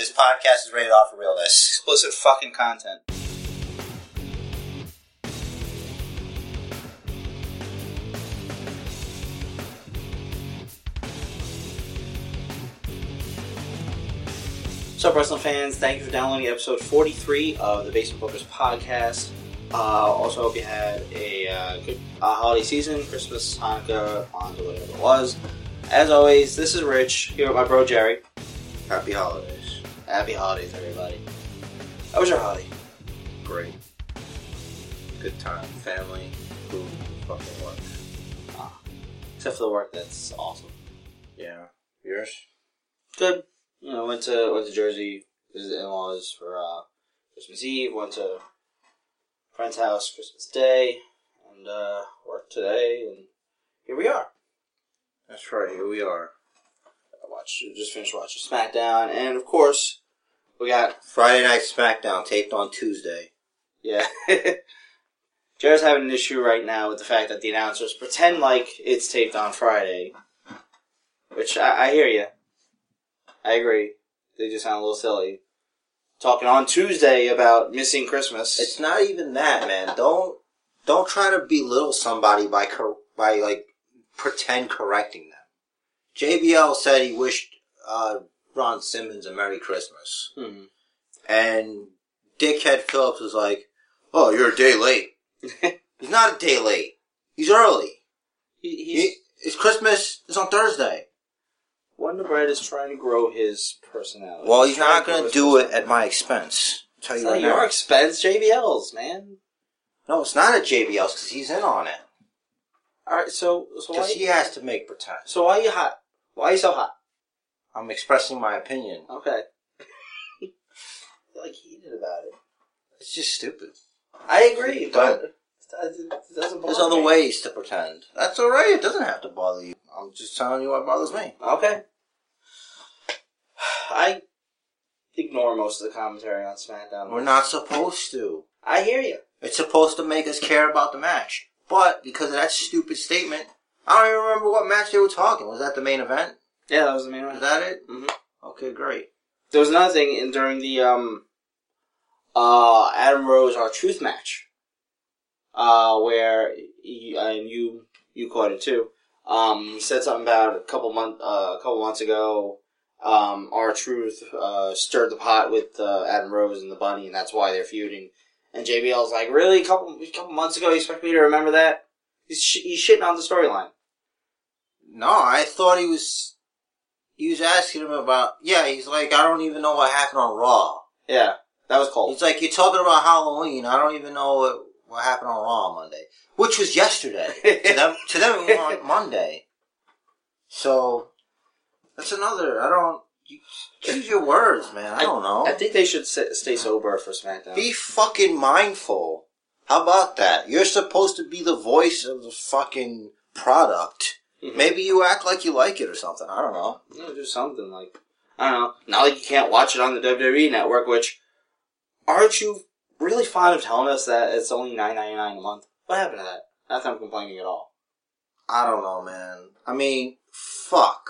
This podcast is rated off for realness. Explicit fucking content. What's up, wrestling fans? Thank you for downloading episode 43 of the Basement Bookers podcast. Uh, also, hope you had a uh, good uh, holiday season, Christmas, Hanukkah, Kwanzaa, whatever it was. As always, this is Rich, here with my bro Jerry. Happy holidays. Happy holidays, everybody. How was your holiday? Great. Good time. Family. Food. Fucking work. Ah. Except for the work, that's awesome. Yeah. Yours? Good. You know, went to went to Jersey, visited in-laws for uh, Christmas Eve. Went to friend's house Christmas Day, and uh, worked today. And here we are. That's right. Here we are. I watched, just finished watching SmackDown, and of course, we got Friday Night SmackDown taped on Tuesday. yeah. Jared's having an issue right now with the fact that the announcers pretend like it's taped on Friday, which I, I hear you. I agree. They just sound a little silly. Talking on Tuesday about missing Christmas. It's not even that, man. Don't don't try to belittle somebody by by like pretend correcting them. JBL said he wished uh, Ron Simmons a Merry Christmas, Hmm. and Dickhead Phillips was like, "Oh, you're a day late." He's not a day late. He's early. He, he's, He, it's Christmas. It's on Thursday. Wonder Bread is trying to grow his personality. Well, he's trying not going to do it at my expense. I'll tell you not right your now. expense, JBL's, man. No, it's not at JBL's because he's in on it. Alright, so, so why, Because he has to make pretend. so why are you hot? Why are you so hot? I'm expressing my opinion. Okay. You're like heated about it. It's just stupid. I agree, Don't. but it doesn't There's other me. ways to pretend. That's alright. It doesn't have to bother you. I'm just telling you what bothers me. Okay. I ignore most of the commentary on SmackDown. We're not supposed to. I hear you. It's supposed to make us care about the match. But because of that stupid statement, I don't even remember what match they were talking. Was that the main event? Yeah, that was the main one. Is that it? Mhm. Okay, great. There was another thing in, during the um, uh, Adam Rose R-Truth match, uh, where he, and you you caught it too. Um, he said something about a couple month uh, a couple months ago. Um, R-Truth uh, stirred the pot with uh, Adam Rose and the Bunny, and that's why they're feuding. And JBL's like, really? A couple a couple months ago, you expect me to remember that? He's sh- he's shitting on the storyline. No, I thought he was. He was asking him about. Yeah, he's like, I don't even know what happened on Raw. Yeah, that was cold. He's like, you're talking about Halloween. I don't even know what, what happened on Raw on Monday, which was yesterday. to them, to them, it was on Monday. So that's another. I don't. You, choose your words, man. I don't know. I think they should sit, stay sober for SmackDown. Be fucking mindful. How about that? You're supposed to be the voice of the fucking product. Mhm. Maybe you act like you like it or something. I don't know. Know, do something like I don't know. Not like you can't watch it on the WWE network. Which aren't you really fond of telling us that it's only nine ninety nine a month? What happened to that? Not that I'm complaining at all. I don't know, man. I mean, fuck.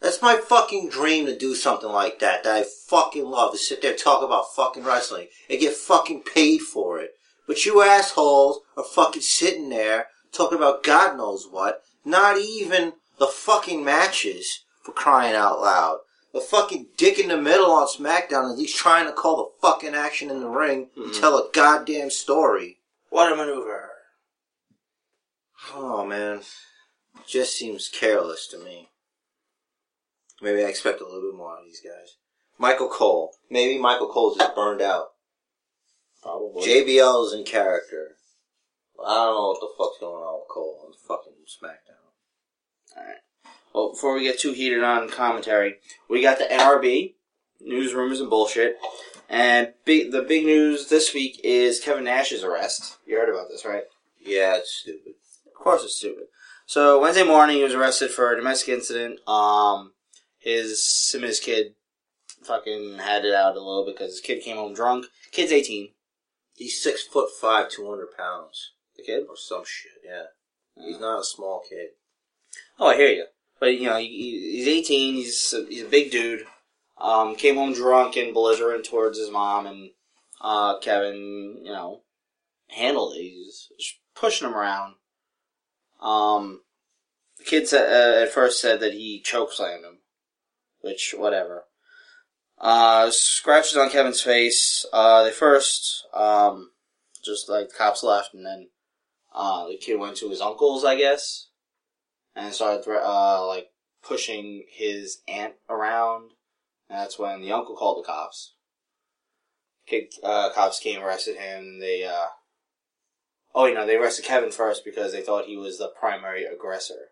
That's my fucking dream to do something like that. That I fucking love to sit there and talk about fucking wrestling and get fucking paid for it. But you assholes are fucking sitting there talking about God knows what. Not even the fucking matches for crying out loud. The fucking dick in the middle on SmackDown at least trying to call the fucking action in the ring and Mhm. tell a goddamn story. What a maneuver! Oh man, just seems careless to me. Maybe I expect a little bit more out of these guys. Michael Cole. Maybe Michael Cole's just burned out. Probably. JBL is in character. I don't know what the fuck's going on with Cole on fucking SmackDown. Alright. Well, before we get too heated on commentary, we got the NRB, news, rumors, and bullshit. And big, the big news this week is Kevin Nash's arrest. You heard about this, right? Yeah, it's stupid. Of course it's stupid. So Wednesday morning he was arrested for a domestic incident. Um, his him and his kid fucking had it out a little because his kid came home drunk. Kid's eighteen. He's six foot five, two hundred pounds, The kid. or some shit. Yeah, he's not a small kid. Oh, I hear you. But you know he, he's eighteen. He's a, he's a big dude. Um, came home drunk and belligerent towards his mom, and uh, Kevin, you know, handled it. He's pushing him around. Um, the kid uh, at first said that he chokeslammed him, which whatever. Uh, scratches on Kevin's face. Uh, they first, um, just like cops left, and then uh, the kid went to his uncle's, I guess, and started uh, like pushing his aunt around. And that's when the uncle called the cops. Kid, uh, cops came, arrested him. They, uh, oh, you know, they arrested Kevin first because they thought he was the primary aggressor.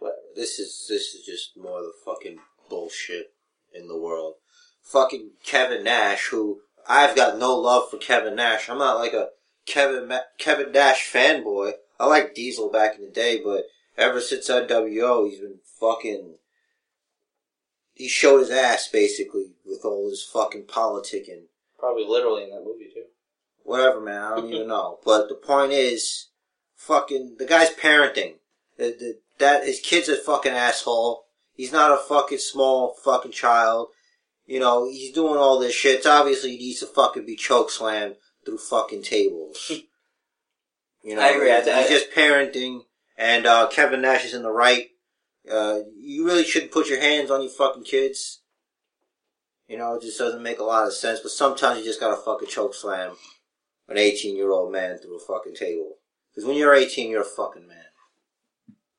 But this is this is just more of the fucking bullshit in the world. Fucking Kevin Nash, who I've got no love for Kevin Nash. I'm not like a Kevin Ma- Kevin Nash fanboy. I like Diesel back in the day, but ever since NWO, he's been fucking. He showed his ass basically with all his fucking politicking. Probably literally in that movie too. Whatever, man. I don't even know. But the point is, fucking the guy's parenting. The, the, that his kid's a fucking asshole. He's not a fucking small fucking child. You know, he's doing all this shit. It's obviously he needs to fucking be choke slammed through fucking tables. You know, I agree. I- he's I- just parenting, and uh, Kevin Nash is in the right. Uh, you really shouldn't put your hands on your fucking kids. You know, it just doesn't make a lot of sense. But sometimes you just gotta fucking choke slam an 18 year old man through a fucking table. Because when you're 18, you're a fucking man.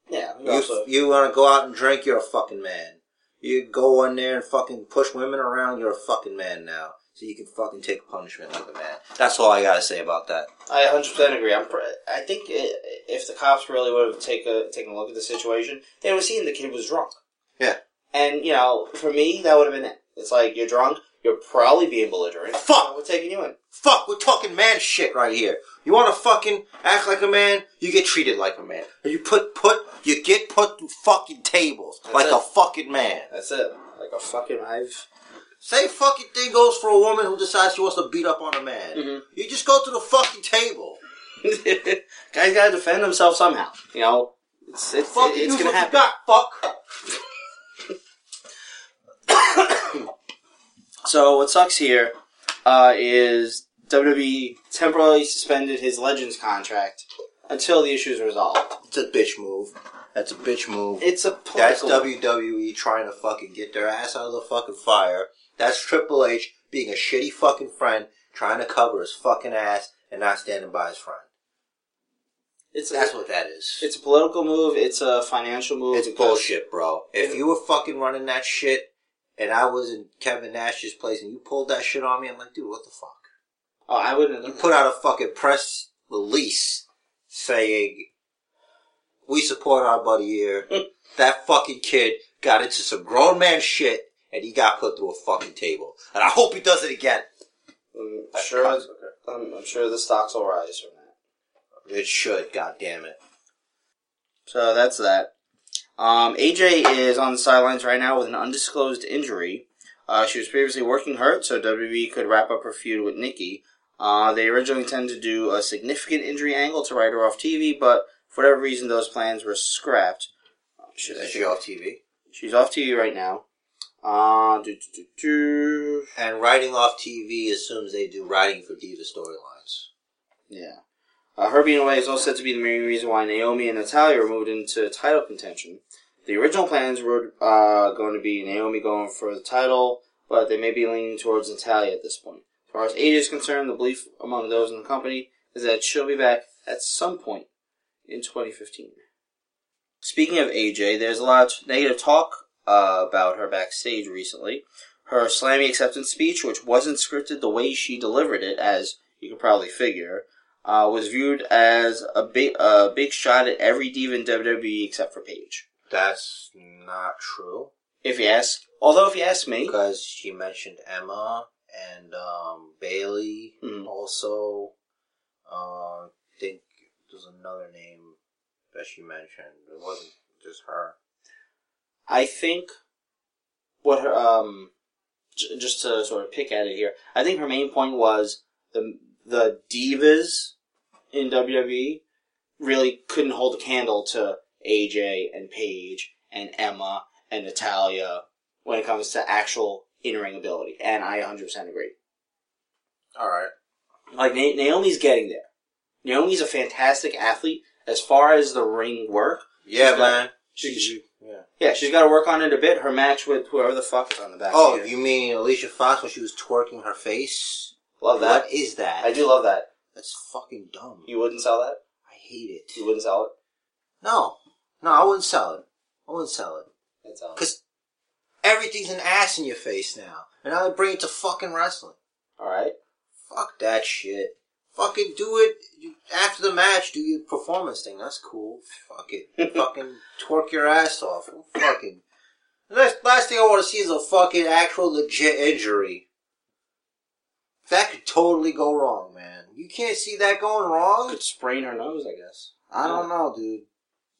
Yeah. You, also- you wanna go out and drink, you're a fucking man. You go in there and fucking push women around, you're a fucking man now. So you can fucking take punishment like a man. That's all I gotta say about that. I 100% agree. I'm. Pr- I think i if the cops really would have take a, taken a look at the situation, they would have seen the kid was drunk. Yeah. And you know, for me, that would have been it. It's like you're drunk. You're probably being belligerent. Fuck! We're taking you in. Fuck, we're talking man shit right here. You wanna fucking act like a man, you get treated like a man. You put, put, you get put through fucking tables That's like it. a fucking man. That's it. Like a fucking I've. Same fucking thing goes for a woman who decides she wants to beat up on a man. Mhm. You just go to the fucking table. Guys gotta defend themselves somehow. You know, it's it's, Fucking it's gonna happen. got, fuck. So what sucks here uh, is WWE temporarily suspended his Legends contract until the issue is resolved. It's a bitch move. That's a bitch move. It's a That's WWE trying to fucking get their ass out of the fucking fire. That's Triple H being a shitty fucking friend, trying to cover his fucking ass and not standing by his friend. It's That's a, what that is. it's a political move. It's a financial move. It's bullshit, bro. If you were fucking running that shit and I was in Kevin Nash's place and you pulled that shit on me, I'm like, dude, what the fuck? Oh, I wouldn't. You put out a fucking press release saying, we support our buddy here. that fucking kid got into some grown man shit and he got put through a fucking table. And I hope he does it again. I'm sure. I'm, I'm sure the stocks will rise from that. It should, god damn it. So that's that. Um, AJ is on the sidelines right now with an undisclosed injury. Uh, she was previously working hurt, so WWE could wrap up her feud with Nikki. Uh, they originally intended to do a significant injury angle to write her off TV, but for whatever reason, those plans were scrapped. Uh, should I Is she off TV? She's off TV right now. Uh, do, do, do, do. And writing off TV assumes they do writing for Diva storylines. Yeah. Uh, her being away is also said to be the main reason why Naomi and Natalya were moved into title contention. The original plans were uh, going to be Naomi going for the title, but they may be leaning towards Natalya at this point. As far as AJ is concerned, the belief among those in the company is that she'll be back at some point in 2015. Speaking of AJ, there's a lot of negative talk uh, about her backstage recently. Her slammy acceptance speech, which wasn't scripted the way she delivered it, as you can probably figure, uh, was viewed as a big, a big shot at every diva in WWE except for Paige. That's not true. If you ask, although if you ask me, Because she mentioned Emma and um, Bayley Mhm. also. Uh, I think there's another name that she mentioned. It wasn't just her. I think what her um j- just to sort of pick at it here, I think her main point was the the divas in WWE really couldn't hold a candle to AJ and Paige and Emma and Natalya when it comes to actual in ring ability, and I 100% agree. All right. Like Na- Naomi's getting there. Naomi's a fantastic athlete as far as the ring work. Yeah, She's man. she- she- yeah. Yeah, she's got to work on it a bit. Her match with whoever the fuck is on the back. Oh, here. you mean Alicia Fox when she was twerking her face? love that? What is that? I do love that. That's fucking dumb. You wouldn't sell that? I hate it. You wouldn't sell it? No, no, I wouldn't sell it. I wouldn't sell it I'd sell it. because everything's an ass in your face now, and now they bring it to fucking wrestling. All right. Fuck that shit. Fucking do it after the match. Do your performance thing. That's cool. Fuck it. fucking twerk your ass off. Fucking. The last, last thing I want to see is a fucking actual legit injury. That could totally go wrong, man. You can't see that going wrong. Could sprain her nose, I guess. I don't know, dude.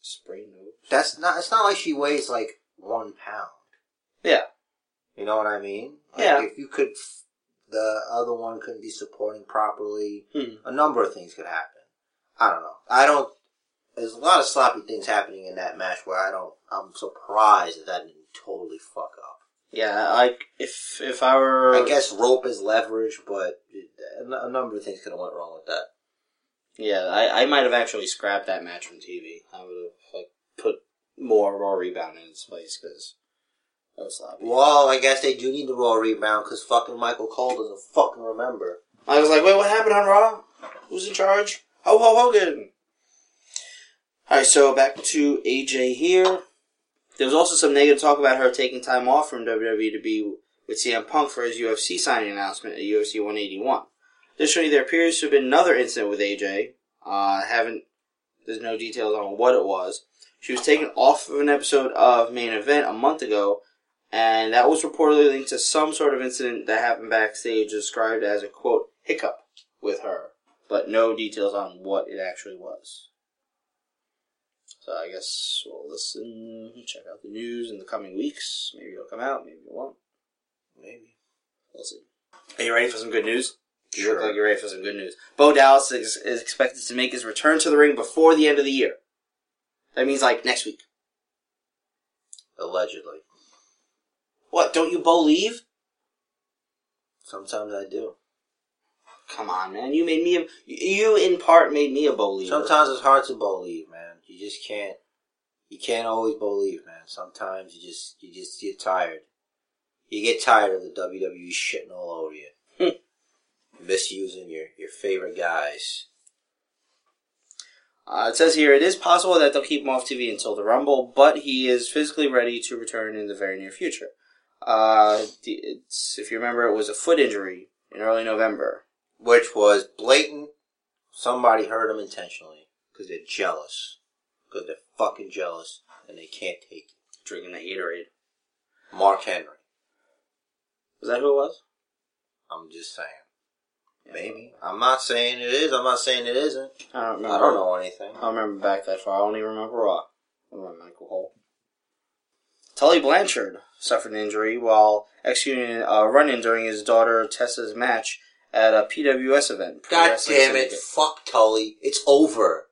Sprain nose. That's not. It's not like she weighs like one pound. Yeah. You know what I mean? Like, Yeah. If you could, f- the other one couldn't be supporting properly. Hmm. A number of things could happen. I don't know. I don't. There's a lot of sloppy things happening in that match where I don't. I'm surprised that that didn't totally fuck up. Yeah, like if if I were, I guess rope is leverage, but a number of things could have went wrong with that. yeah, I, I might have actually scrapped that match from TV. I would have like put more raw rebound in its place because sloppy. Well, I guess they do need the raw rebound because fucking Michael Cole doesn't fucking remember. I was like, wait, what happened on Raw? Who's in charge? Ho Ho Hogan. Alright, so back to AJ here. There was also some negative talk about her taking time off from WWE to be with CM Punk for his UFC signing announcement at UFC 181. Additionally, there appears to have been another incident with AJ. Uh, haven't, there's no details on what it was. She was taken off of an episode of Main Event a month ago, and that was reportedly linked to some sort of incident that happened backstage described as a quote hiccup with her, but no details on what it actually was. So I guess we'll listen, check out the news in the coming weeks. Maybe it'll come out, maybe it won't. Maybe. We'll see. Are you ready for some good news? You look Sure. like you're ready for some good news. Bo Dallas is, is expected to make his return to the ring before the end of the year. That means like next week. Allegedly. What? Don't you believe? Sometimes I do. Come on, man. You made me a. You in part made me a believer. Sometimes it's hard to believe, man. You just can't. You can't always believe, man. Sometimes you just you just get tired. You get tired of the WWE shitting all over you, Hmm. misusing your your favorite guys. Uh, it says here it is possible that they'll keep him off TV until the Rumble, but he is physically ready to return in the very near future. Uh, it's, if you remember, it was a foot injury in early November. Which was blatant. Somebody hurt him intentionally because they're jealous. Because they're fucking jealous and they can't take it. Drinking the Gatorade. Mark Henry. Was that who it was? I'm just saying. Maybe. I'm not saying it is. I'm not saying it isn't. I don't remember. I don't know anything. I don't remember back that far. I don't even remember Raw. I remember Michael Cole. Tully Blanchard suffered an injury while executing a run-in during his daughter Tessa's match at a PWS event. God damn it. Syndicate. Fuck Tully. It's over.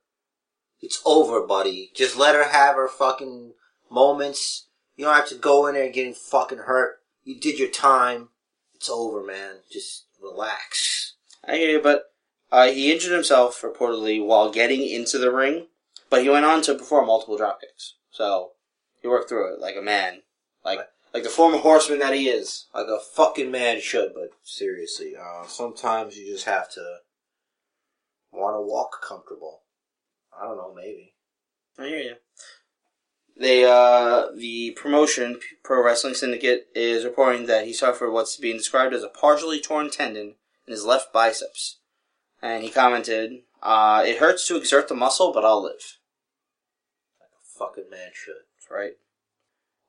It's over, buddy. Just let her have her fucking moments. You don't have to go in there getting fucking hurt. You did your time. It's over, man. Just relax. I hear you, but uh, he injured himself reportedly while getting into the ring, but he went on to perform multiple dropkicks. So he worked through it like a man, like like the former horseman that he is. Like a fucking man should, but seriously, uh, sometimes you just have to want to walk comfortable. I don't know, maybe. I hear you. They, uh, the promotion, Pro Wrestling Syndicate, is reporting that he suffered what's being described as a partially torn tendon in his left biceps. And he commented, uh, it hurts to exert the muscle, but I'll live. Like a fucking man should. Right.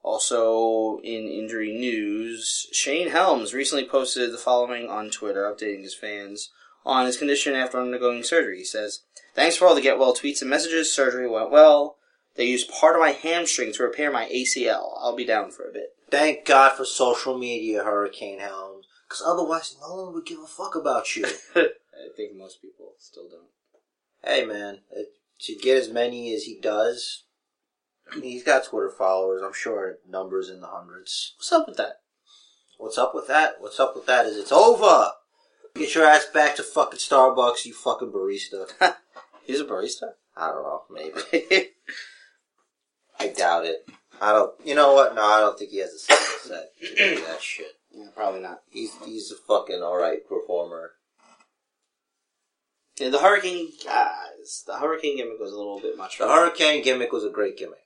Also, in injury news, Shane Helms recently posted the following on Twitter, updating his fans on his condition after undergoing surgery. He says, Thanks for all the get well tweets and messages. Surgery went well. They used part of my hamstring to repair my ACL. I'll be down for a bit. Thank God for social media, Hurricane Helms. Because otherwise, no one would give a fuck about you. I think most people still don't. hey, man, to get as many as he does, I mean, he's got Twitter followers. I'm sure numbers in the hundreds. What's up with that? What's up with that? What's up with that is it's over. Get your ass back to fucking Starbucks, you fucking barista. He's a barista. I don't know, maybe. I doubt it. I don't. You know what? No, I don't think he has a skill set to do that shit. Yeah, probably not. He's he's a fucking alright performer. Yeah, the hurricane ah, guys. The hurricane gimmick was a little bit much. The hurricane gimmick was a great gimmick.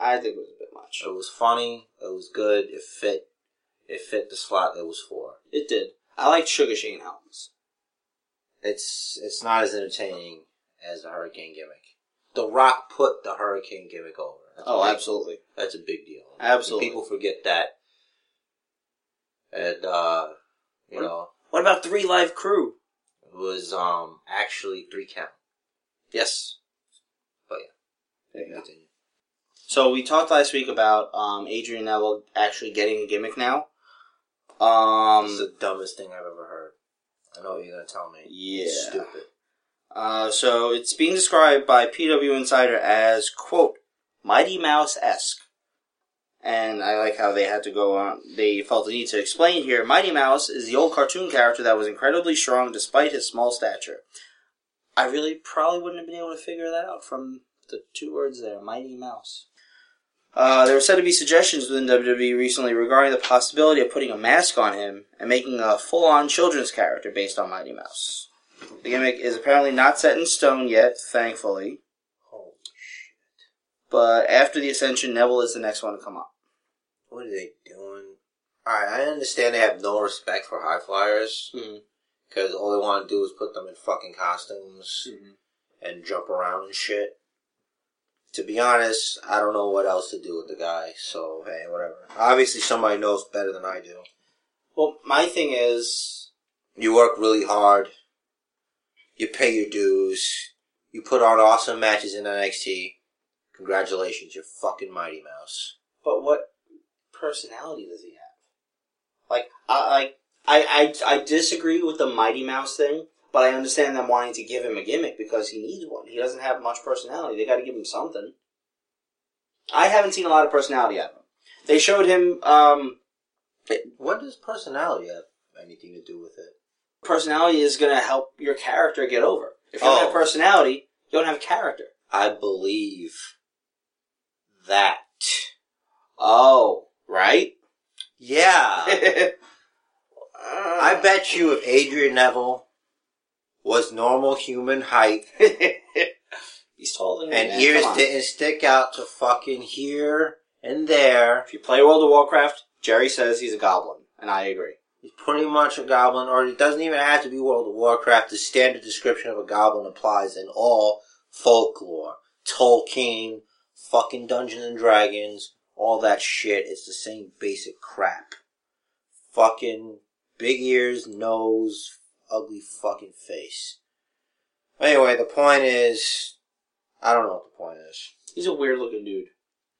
I think it was a bit much. It was funny. It was good. It fit. It fit the slot it was for. It did. I liked Sugar Shane Helms. It's it's not as entertaining as the hurricane gimmick. The Rock put the hurricane gimmick over. That's Oh, big- absolutely. That's a big deal. Absolutely. People forget that. And uh, you What- know, What about Three Live Crew? it was um actually three count. Yes. But yeah, There you go. continue. So we talked last week about um, Adrian Neville actually getting a gimmick now. Um, It's the dumbest thing I've ever heard. I know what you're gonna tell me. yeah. It's stupid. Uh, so it's being described by PW Insider as quote Mighty Mouse esque, and I like how they had to go on. They felt the need to explain here. Mighty Mouse is the old cartoon character that was incredibly strong despite his small stature. I really probably wouldn't have been able to figure that out from the two words there, Mighty Mouse. Uh, there were said to be suggestions within WWE recently regarding the possibility of putting a mask on him and making a full-on children's character based on Mighty Mouse. The gimmick is apparently not set in stone yet, thankfully. Holy shit! But after the Ascension, Neville is the next one to come up. What are they doing? Alright, I understand they have no respect for high flyers because all they want to do is put them in fucking costumes and jump around and shit. To be honest, I don't know what else to do with the guy, so hey, whatever. Obviously, somebody knows better than I do. Well, my thing is, You work really hard. You pay your dues. You put on awesome matches in NXT. Congratulations, you're fucking Mighty Mouse. but what personality does he have? Like, I, like, I, I, I disagree with the Mighty Mouse thing, but I understand them wanting to give him a gimmick because he needs one. He doesn't have much personality. They got to give him something. I haven't seen a lot of personality out of him. They showed him um, What does personality have anything to do with it? personality is going to help your character get over. If you don't Oh. have personality, you don't have character. I believe that. Oh, right? Yeah. I I bet you if Adrian Neville was normal human height He's taller than me, and man. ears Come on. didn't stick out to fucking here and there, If you play World of Warcraft, Jerry says he's a goblin, and I agree. he's pretty much a goblin, or it doesn't even have to be World of Warcraft. The standard description of a goblin applies in all folklore. Tolkien, fucking Dungeons and Dragons, all that shit. It's the same basic crap. Fucking big ears, nose, ugly fucking face. Anyway, the point is, I don't know what the point is. He's a weird looking dude.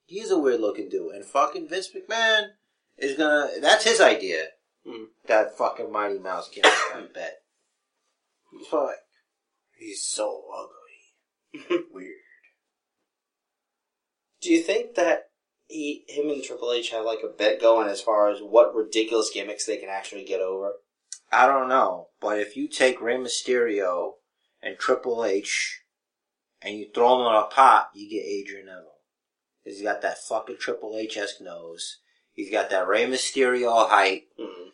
He's a weird looking dude, and fucking Vince McMahon is gonna. That's his idea. Hmm. That fucking Mighty Mouse gimmick, I bet. He's probably like, he's so ugly, weird. Do you think that he, him and Triple H have like a bet going as far as what ridiculous gimmicks they can actually get over? I don't know, but if you take Rey Mysterio and Triple H and you throw them in a pot, you get Adrian Neville. 'Cause he's got that fucking Triple H esque nose. He's got that Rey Mysterio height. Mm-hmm.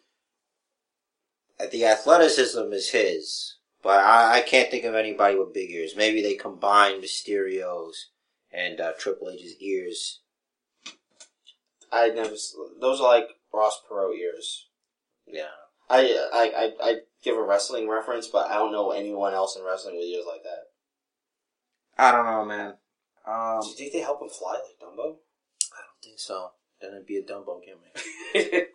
The athleticism is his, but I, I can't think of anybody with big ears. Maybe they combine Mysterio's and uh, Triple H's ears. I never. Those are like Ross Perot ears. Yeah. I, I I I give a wrestling reference, but I don't know anyone else in wrestling with ears like that. I don't know, man. Um, Do you think they help him fly like Dumbo? I don't think so. Then it'd be a Dumbo gimmick.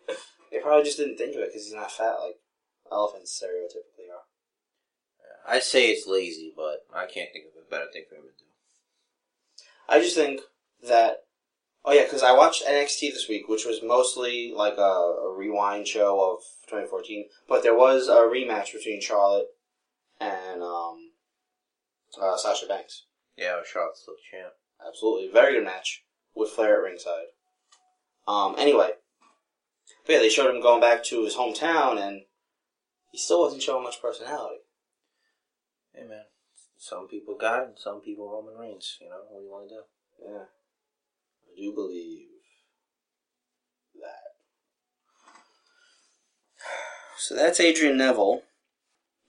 they probably just didn't think of it because he's not fat like elephants stereotypically are. I'd say it's lazy, but I can't think of a better thing for him to do. I just think that. Oh yeah, because I watched NXT this week, which was mostly like a, a rewind show of 2014. But there was a rematch between Charlotte and um, uh, Sasha Banks. Yeah, Charlotte's still champ. Absolutely, very good match with Flair at ringside. Um, anyway, But yeah, they showed him going back to his hometown, and he still wasn't showing much personality. Hey man, some people got it, and some people Roman Reigns. You know what do you want to do? Yeah, I do believe that. So that's Adrian Neville.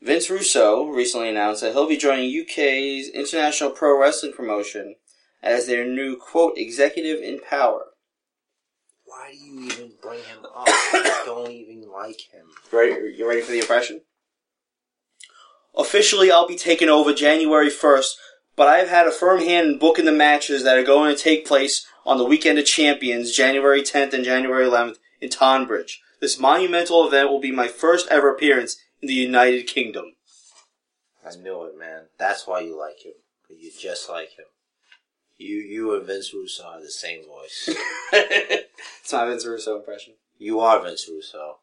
Vince Russo recently announced that he'll be joining UK's International Pro Wrestling promotion as their new quote executive in power. Why do you even bring him up? I don't even like him. Ready? You ready for the impression? Officially, I'll be taking over January 1st, but I've had a firm hand in booking the matches that are going to take place on the Weekend of Champions, January 10th and January 11th in Tonbridge. This monumental event will be my first ever appearance in the United Kingdom. I knew it, man. That's why you like him. You're just like him. You, you and Vince Russo have the same voice. it's my Vince Russo impression. you are Vince Russo.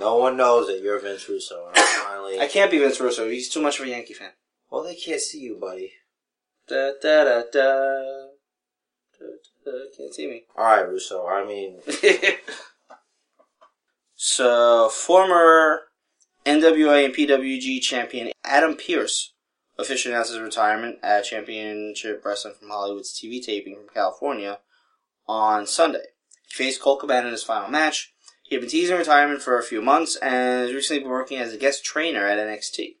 No one knows that you're Vince Russo. And I'm finally. I can't be Vince Russo. He's too much of a Yankee fan. well, they can't see you, buddy. Da da da da. da, da can't see me. All right, Russo. I mean, so, former NWA and PWG champion Adam Pearce officially announced his retirement at Championship Wrestling from Hollywood's TV taping from California on Sunday. He faced Colt Cabana in his final match. He had been teasing retirement for a few months and has recently been working as a guest trainer at NXT.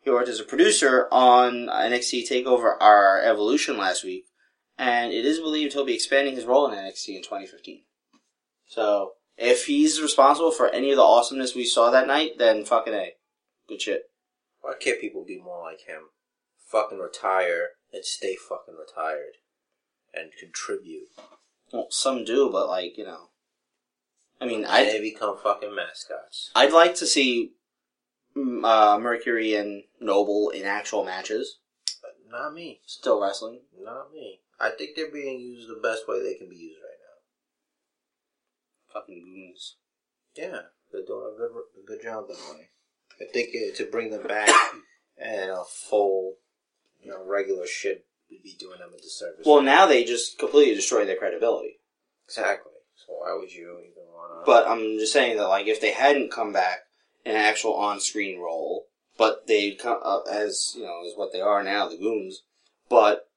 He worked as a producer on NXT TakeOver R Evolution last week, and it is believed he'll be expanding his role in NXT in 2015. So, if he's responsible for any of the awesomeness we saw that night, then fucking A. Good shit. why can't people be more like him? Fucking retire and stay fucking retired. And contribute. Well, some do, but like, you know. I mean, I'd, they become fucking mascots. I'd like to see mm, uh, Mercury and Noble in actual matches. But not me. Still wrestling. Not me. I think they're being used the best way they can be used right Fucking goons. Yeah, they're doing a good, a good job that way. I think uh, to bring them back and a full, you know, regular shit would be doing them a disservice. Well, now they just completely destroy their credibility. exactly. So why would you even want to? But I'm just saying that, like, if they hadn't come back in an actual on-screen role, but they'd come uh, as you know, as what they are now, the goons, but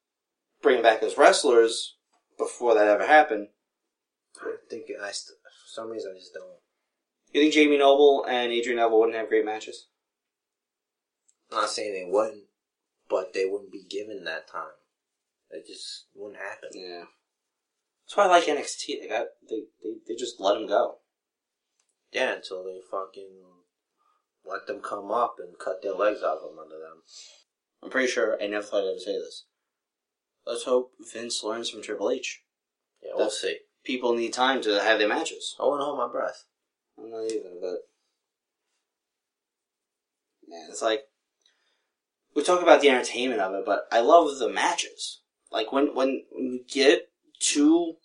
bring them back as wrestlers before that ever happened. I think I st- for some reason I just don't. You think Jamie Noble and Adrian Neville wouldn't have great matches? I'm not saying they wouldn't, but they wouldn't be given that time. It just wouldn't happen. Yeah. That's why I like NXT. They got they they, they just let them go. Yeah, until they fucking let them come up and cut their legs off from under them. I'm pretty sure I never thought I'd ever say this. Let's hope Vince learns from Triple H. Yeah, we'll That's- see. People need time to have their matches. I wouldn't hold my breath. I'm not either, but man, it's like we talk about the entertainment of it, but I love the matches. Like when when, when you get two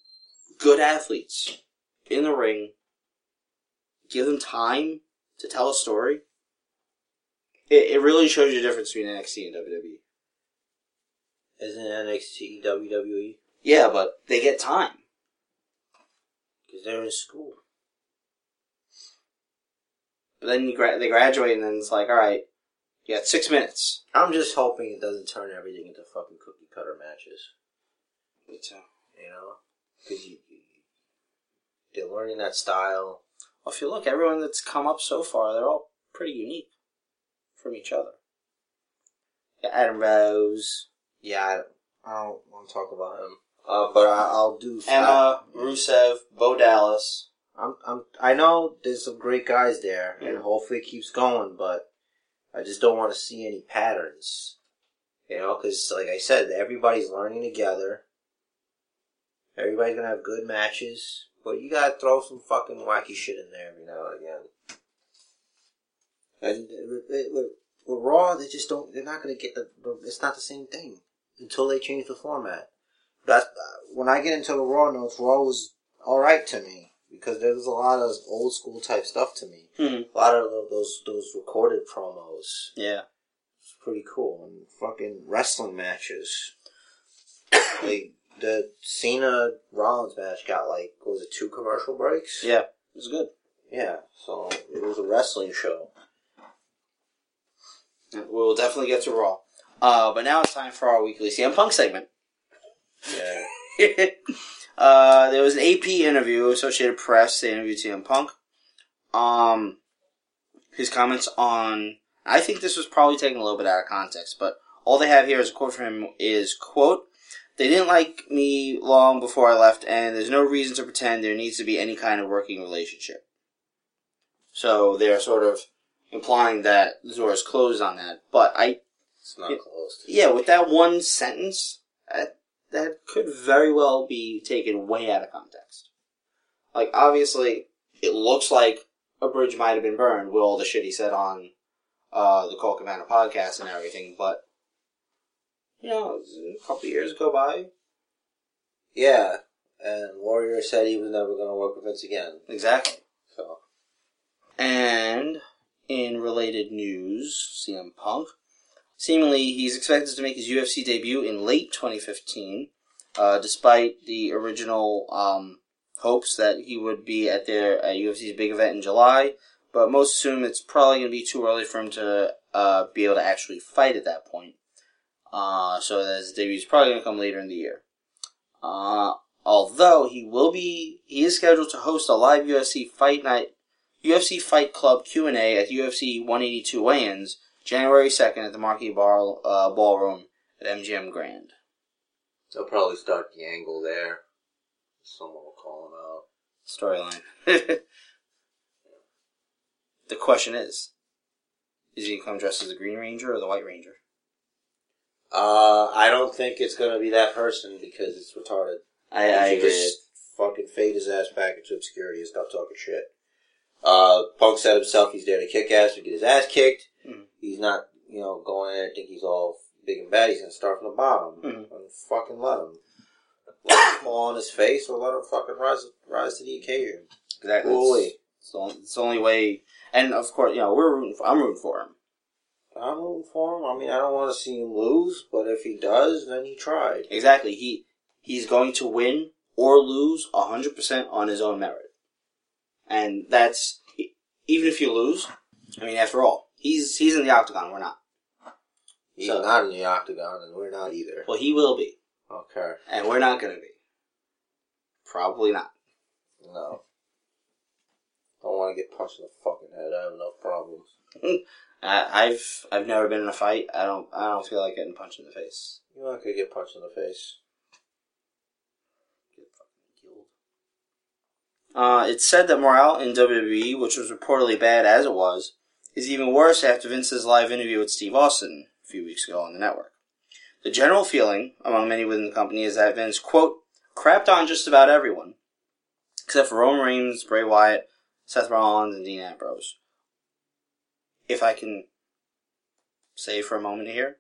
good athletes in the ring, give them time to tell a story. It, it really shows you the difference between NXT and WWE. Isn't NXT WWE? Yeah, but they get time. Because they're in school. But then you gra- they graduate, and then it's like, all right, you got six minutes. I'm just hoping it doesn't turn everything into fucking cookie cutter matches. Me too. You know? Because you, you, they're learning that style. Well, if you look, everyone that's come up so far, they're all pretty unique from each other. Yeah, Adam Rose, Yeah, I, I don't want to talk about him. Uh, but I, I'll do. Emma, I, Rusev, Bo Dallas. I'm, I'm, I know there's some great guys there, and hopefully it keeps going, but I just don't want to see any patterns. You know, because like I said, everybody's learning together. Everybody's gonna have good matches, but you gotta throw some fucking wacky shit in there every now and again. And with, with, with Raw, they just don't. They're not gonna get the. It's not the same thing until they change the format. That's when I get into the Raw notes. Raw was all right to me because there was a lot of old school type stuff to me. Mm-hmm. A lot of those those recorded promos. Yeah. It's pretty cool and fucking wrestling matches. like the Cena Rollins match got like what was it two commercial breaks? Yeah. It was good. Yeah, so it was a wrestling show. We'll definitely get to Raw. Uh, but now it's time for our weekly CM Punk segment. Yeah. uh, there was an AP interview, Associated Press. They interviewed CM Punk. Um, his comments on. I think this was probably taken a little bit out of context, but all they have here as a quote from him is quote. They didn't like me long before I left, and there's no reason to pretend there needs to be any kind of working relationship. So they're sort of implying that the door is closed on that. But I It's not Yeah. closed. yeah, with that one sentence, that, could very well be taken way out of context. Like, obviously, it looks like a bridge might have been burned with all the shit he said on uh, the Colt Cabana podcast and everything, but, you know, a couple years go by. Yeah, and Warrior said he was never going to work with Vince again. Exactly. So And in related news, CM Punk. Seemingly, he's expected to make his UFC debut in late 2015, uh, despite the original um, hopes that he would be at their at UFC's big event in July. But most assume it's probably going to be too early for him to uh, be able to actually fight at that point. Uh, so his debut is probably going to come later in the year. Uh, although he will be, he is scheduled to host a live UFC fight night UFC Fight Club Q and A at UFC 182 weigh-ins January 2nd at the Marquee Bar uh, Ballroom at MGM Grand. they'll probably start the angle there. Someone will call him out. Storyline. the question is, is he gonna come dressed as the Green Ranger or the White Ranger? Uh, I don't think it's going to be that person because it's retarded. I, I agree. Just fucking fade his ass back into obscurity and stop talking shit. Uh, Punk said himself he's there to kick ass or get his ass kicked. Mhm. He's not, you know, going in there and think he's all big and bad. He's gonna start from the bottom Mhm. and fucking let him. Let him fall on his face or let him fucking rise rise to the occasion. Exactly. Fully. It's, it's, the only, it's the only way. And of course, you know, we're rooting. For, I'm rooting for him. I'm rooting for him. I mean, I don't want to see him lose, but if he does, then he tried. Exactly. He he's going to win or lose hundred percent on his own merit, and that's even if you lose. I mean, after all, he's he's in the octagon. We're not. He's So- not in the octagon, and we're not either. Well, he will be, Okay. and we're not going to be. Probably not. No. I don't want to get punched in the fucking head. I have enough problems. I, I've I've never been in a fight. I don't I don't feel like getting punched in the face. You're not gonna get punched in the face. Get fucking killed. Uh, it's said that morale in WWE, which was reportedly bad as it was, is even worse after Vince's live interview with Steve Austin a few weeks ago on the network. The general feeling among many within the company is that Vince, quote, crapped on just about everyone, except for Roman Reigns, Bray Wyatt, Seth Rollins, and Dean Ambrose. If I can say for a moment here,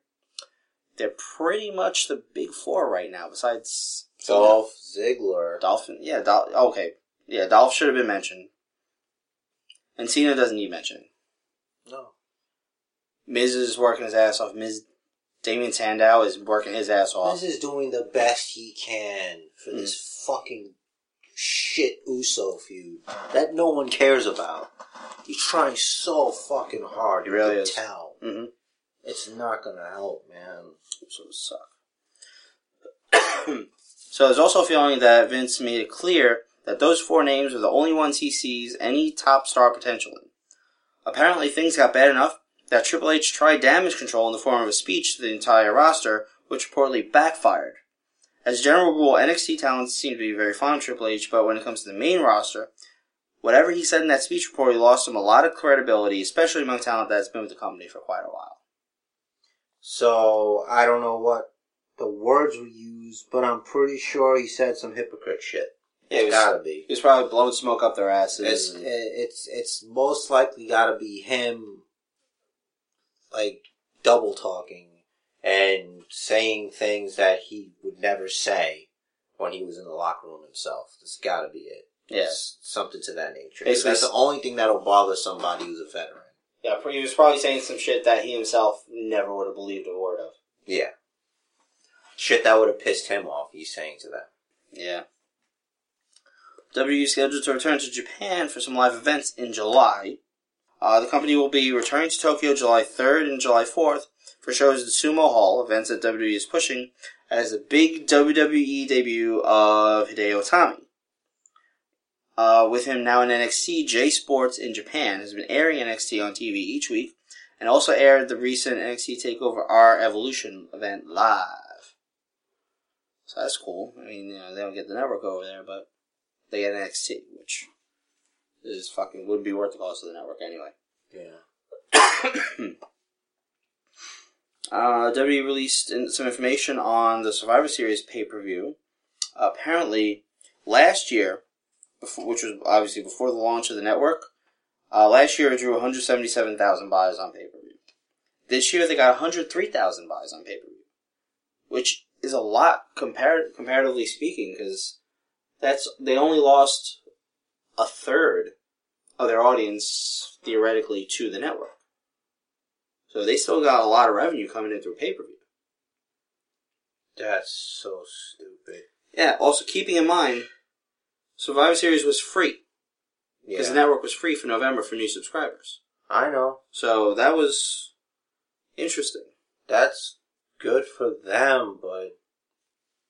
they're pretty much the big four right now, besides Dolph Ziggler. Dolphin, yeah, Dol- okay, yeah, Dolph should have been mentioned, and Cena doesn't need mentioning. No. Miz is working his ass off. Miz, Damien Sandow is working his ass off. Miz is doing the best he can for Mm. this fucking shit Uso feud that no one cares about. He's trying so fucking hard. He You really can is. Tell. hmm It's not gonna help, man. So suck. so there's also a feeling that Vince made it clear that those four names are the only ones he sees any top star potential in. Apparently, things got bad enough that Triple H tried damage control in the form of a speech to the entire roster, which reportedly backfired. As a general rule, NXT talents seem to be very fond of Triple H, but when it comes to the main roster, whatever he said in that speech reportedly lost him a lot of credibility, especially among talent that's been with the company for quite a while. So I don't know what the words were used, but I'm pretty sure he said some hypocrite shit. Yeah, it's was- gotta be. He was probably blowing smoke up their asses. It's it's it's most likely gotta be him, like double talking and saying things that he would never say when he was in the locker room himself. That's gotta be it. yeah. Something to that nature. Basically, That's the only thing that'll bother somebody who's a veteran. Yeah, he was probably saying some shit that he himself never would have believed a word of. Yeah. Shit that would have pissed him off. He's saying to them. Yeah. WWE is scheduled to return to Japan for some live events in July. Uh, the company will be returning to Tokyo July 3rd and July 4th for shows at Sumo Hall, events that WWE is pushing as a big WWE debut of Hideo Itami. Uh, with him now in NXT, J Sports in Japan has been airing NXT on TV each week and also aired the recent NXT TakeOver R Evolution event live. So that's cool. I mean, you know, they don't get the network over there, but they get NXT, which is fucking wouldn't be worth the cost of the network anyway. Yeah. Uh, WWE released in- some information on the Survivor Series pay per view. apparently, last year, before, which was obviously before the launch of the network, uh, last year it drew 177,000 buys on pay per view. This year they got 103,000 buys on pay per view, which is a lot compar- comparatively speaking, because that's they only lost a third of their audience theoretically to the network. So they still got a lot of revenue coming in through pay per view. That's so stupid. Yeah. Also, keeping in mind, Survivor Series was free because the network was free for November for new subscribers. I know. So that was interesting. That's good for them, but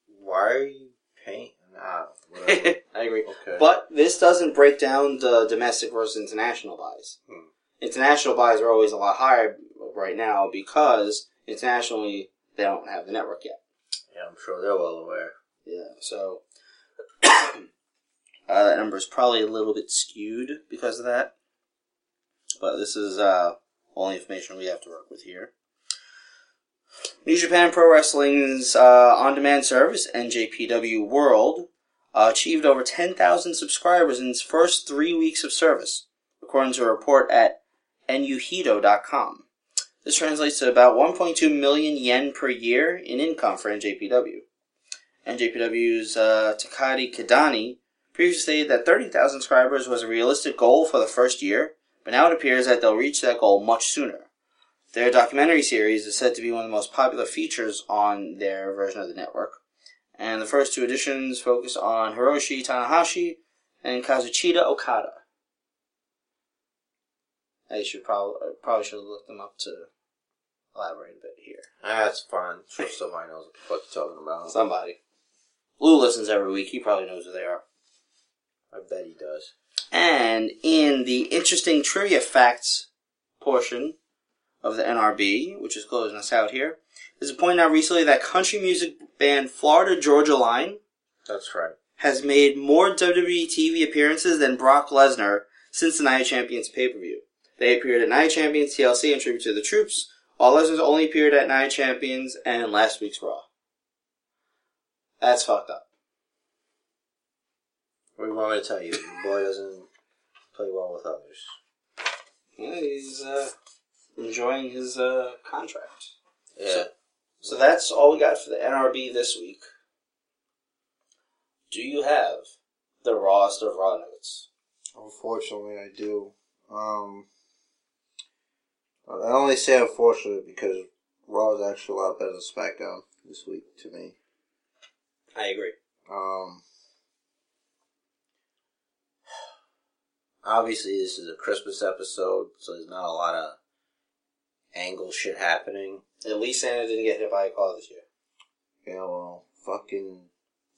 why are you paying? Nah, I agree. okay. But this doesn't break down the domestic versus international buys. Hmm. International buys are always a lot higher right now because internationally they don't have the network yet. yeah, I'm sure they're well aware. Yeah, so uh, that number is probably a little bit skewed because of that. But this is uh, all the information we have to work with here. New Japan Pro Wrestling's uh, on-demand service, NJPW World, uh, achieved over 10,000 subscribers in its first three weeks of service, according to a report at nuhito.com. This translates to about 1.2 million yen per year in income for NJPW. NJPW's uh, Takaaki Kidani previously stated that 30,000 subscribers was a realistic goal for the first year, but now it appears that they'll reach that goal much sooner. Their documentary series is said to be one of the most popular features on their version of the network, and the first two editions focus on Hiroshi Tanahashi and Kazuchika Okada. I should probably probably should have looked them up to elaborate a bit here. That's fine. Sure, somebody knows what the fuck you're talking about. Somebody. Lou listens every week. He probably knows who they are. I bet he does. And in the interesting trivia facts portion of the NRB, which is closing us out here, there's a point out recently that country music band Florida Georgia Line That's right. has made more WWE TV appearances than Brock Lesnar since the Night of Champions pay per view. They appeared at Night of Champions TLC and tribute to the troops, while Lesnar's only appeared at Night of Champions and last week's Raw. That's fucked up. What do you want me to tell you? The boy doesn't play well with others. Yeah, he's uh, enjoying his uh, contract. Yeah. So that's all we got for the NRB this week. Do you have the rawest of raw nuggets? Unfortunately, I do. Um, I only say unfortunately because Raw is actually a lot better than SmackDown this week to me. I agree. Um, obviously, this is a Christmas episode, so there's not a lot of angle shit happening. At least Santa didn't get hit by a car this You know, well, fucking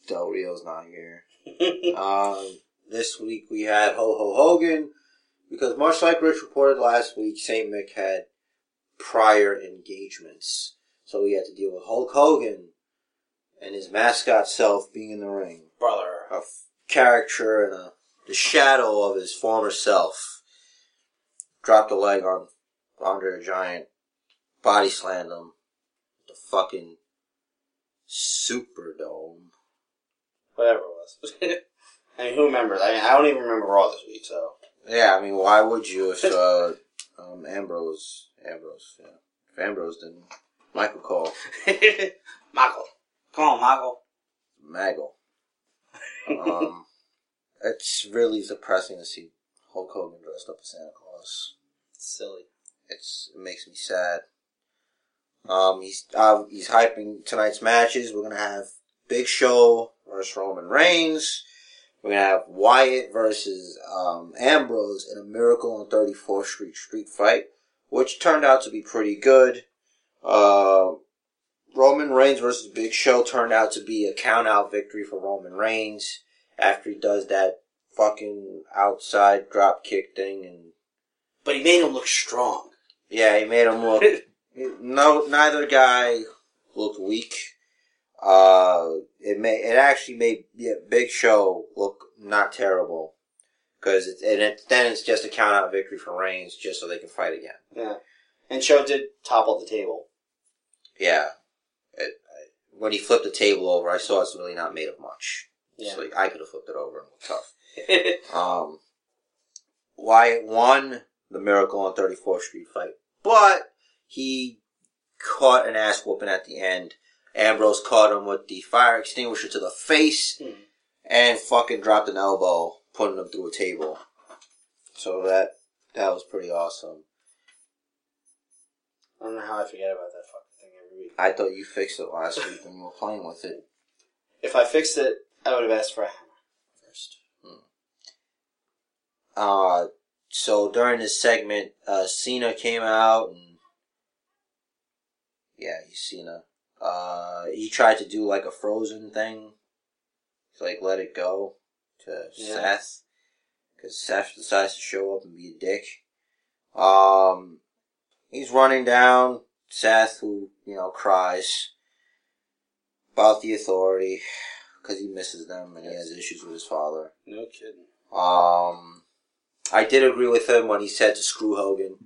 Del Rio's not here. Um, this week we had Ho Ho Hogan because much like Rich reported last week, St. Mick had prior engagements, so we had to deal with Hulk Hogan and his mascot self being in the ring, Brother. a f- character and a the shadow of his former self. Dropped a leg on Andre the Giant, body slammed him, the fucking Superdome. Whatever it was. I mean, who remembers? I mean, I don't even remember Raw this week, so. Yeah, I mean, why would you if uh, um, Ambrose, Ambrose, yeah, if Ambrose didn't, Michael Cole, Michael. Come on, Michael. Maggle. Um, it's really depressing to see Hulk Hogan dressed up as Santa Claus. Silly. It's it makes me sad. Um, he's uh, he's hyping tonight's matches. We're gonna have Big Show versus Roman Reigns. We're gonna have Wyatt versus um, Ambrose in a Miracle on 34th Street street fight, which turned out to be pretty good. Uh, Roman Reigns versus Big Show turned out to be a count out victory for Roman Reigns after he does that fucking outside drop kick thing and But he made him look strong. yeah, he made him look no neither guy looked weak. Uh it made it actually made yeah, Big Show look not terrible. Cause it's, and it, then it's just a count out victory for Reigns just so they can fight again. Yeah. And Show did topple the table. Yeah. It, when he flipped the table over, I saw it's really not made of much. Yeah. So like, I could have flipped it over and looked tough. Um, Wyatt won the Miracle on 34th Street fight, but he caught an ass whooping at the end. Ambrose caught him with the fire extinguisher to the face Hmm. and fucking dropped an elbow, putting him through a table. So that that was pretty awesome. I don't know how I forget about that fucking thing every week. I thought you fixed it last week when you were playing with it. If I fixed it, I would have asked for a hammer first. Uh, so during this segment, uh, Cena came out and yeah, he's Cena. Uh, he tried to do like a frozen thing, to, like let it go to Yeah. Seth, because Seth decides to show up and be a dick. Um, he's running down Seth, who you know cries about the authority because he misses them and he has issues with his father. No kidding. Um, I did agree with him when he said to screw Hogan.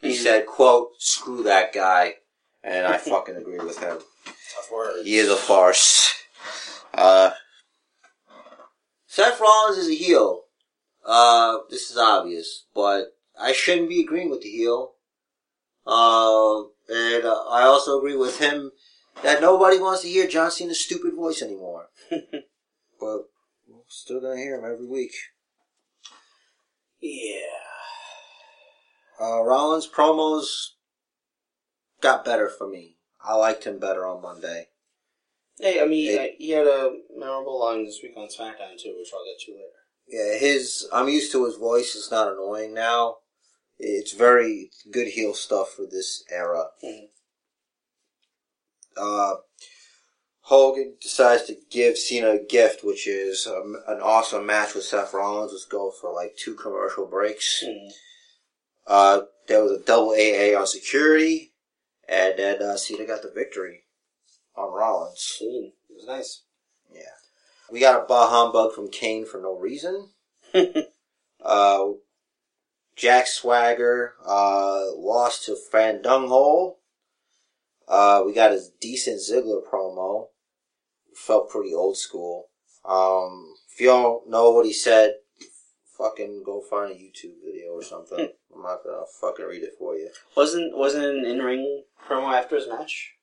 He Mhm. said, quote, screw that guy. And I fucking agree with him. Tough words. He is a farce. Uh, Seth Rollins is a heel. Uh, this is obvious, but I shouldn't be agreeing with the heel. Uh, and uh, I also agree with him that nobody wants to hear John Cena's stupid voice anymore. but we're still gonna hear him every week. Yeah. Uh, Rollins promos got better for me. I liked him better on Monday. Hey, I mean, It- he had a memorable line this week on SmackDown too, which I'll get to later. Yeah, his I'm used to his voice. It's not annoying now. It's very good heel stuff for this era. Mhm. Uh, Hogan decides to give Cena a gift, which is um, an awesome match with Seth Rollins. Let's go for like two commercial breaks. Mhm. Uh, there was a double AA on security, and then uh, Cena got the victory on Rollins. Clean. It was nice. Yeah. We got a bah humbug from Kane for no reason. Uh, Jack Swagger, uh, lost to Fandunghole. Uh, we got a decent Ziggler promo. Felt pretty old school. Um, if you don't know what he said, fucking go find a YouTube video or something. I'm not gonna fucking read it for you. wasn't wasn't an in ring promo after his match?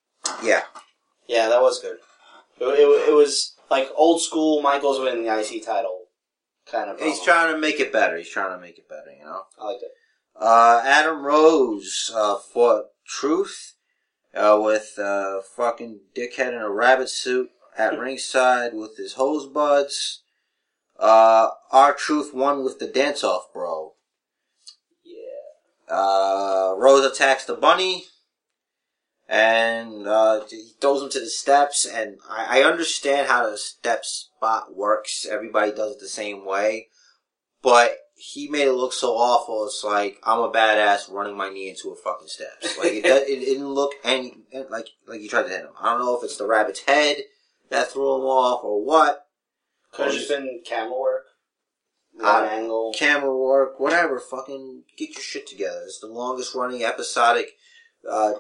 Yeah. Yeah, that was good. It, it, it was like old school Michaels winning the IC title kind of. Promo. He's trying to make it better. He's trying to make it better, you know? I liked it. Uh, Adam Rose, uh, fought Truth, uh, with, uh, fucking dickhead in a rabbit suit at ringside with his hose buds. Uh, R-Truth won with the dance off, bro. Yeah. Uh, Rose attacks the bunny, and, uh, he throws him to the steps, and I, I understand how the step spot works. Everybody does it the same way. But he made it look so awful. It's like I'm a badass running my knee into a fucking steps. Like it, does, it didn't look any like like he tried to hit him. I don't know if it's the rabbit's head that threw him off or what. Could have just been camera work. Uh, angle. Camera work, whatever. Fucking get your shit together. It's the longest running episodic uh,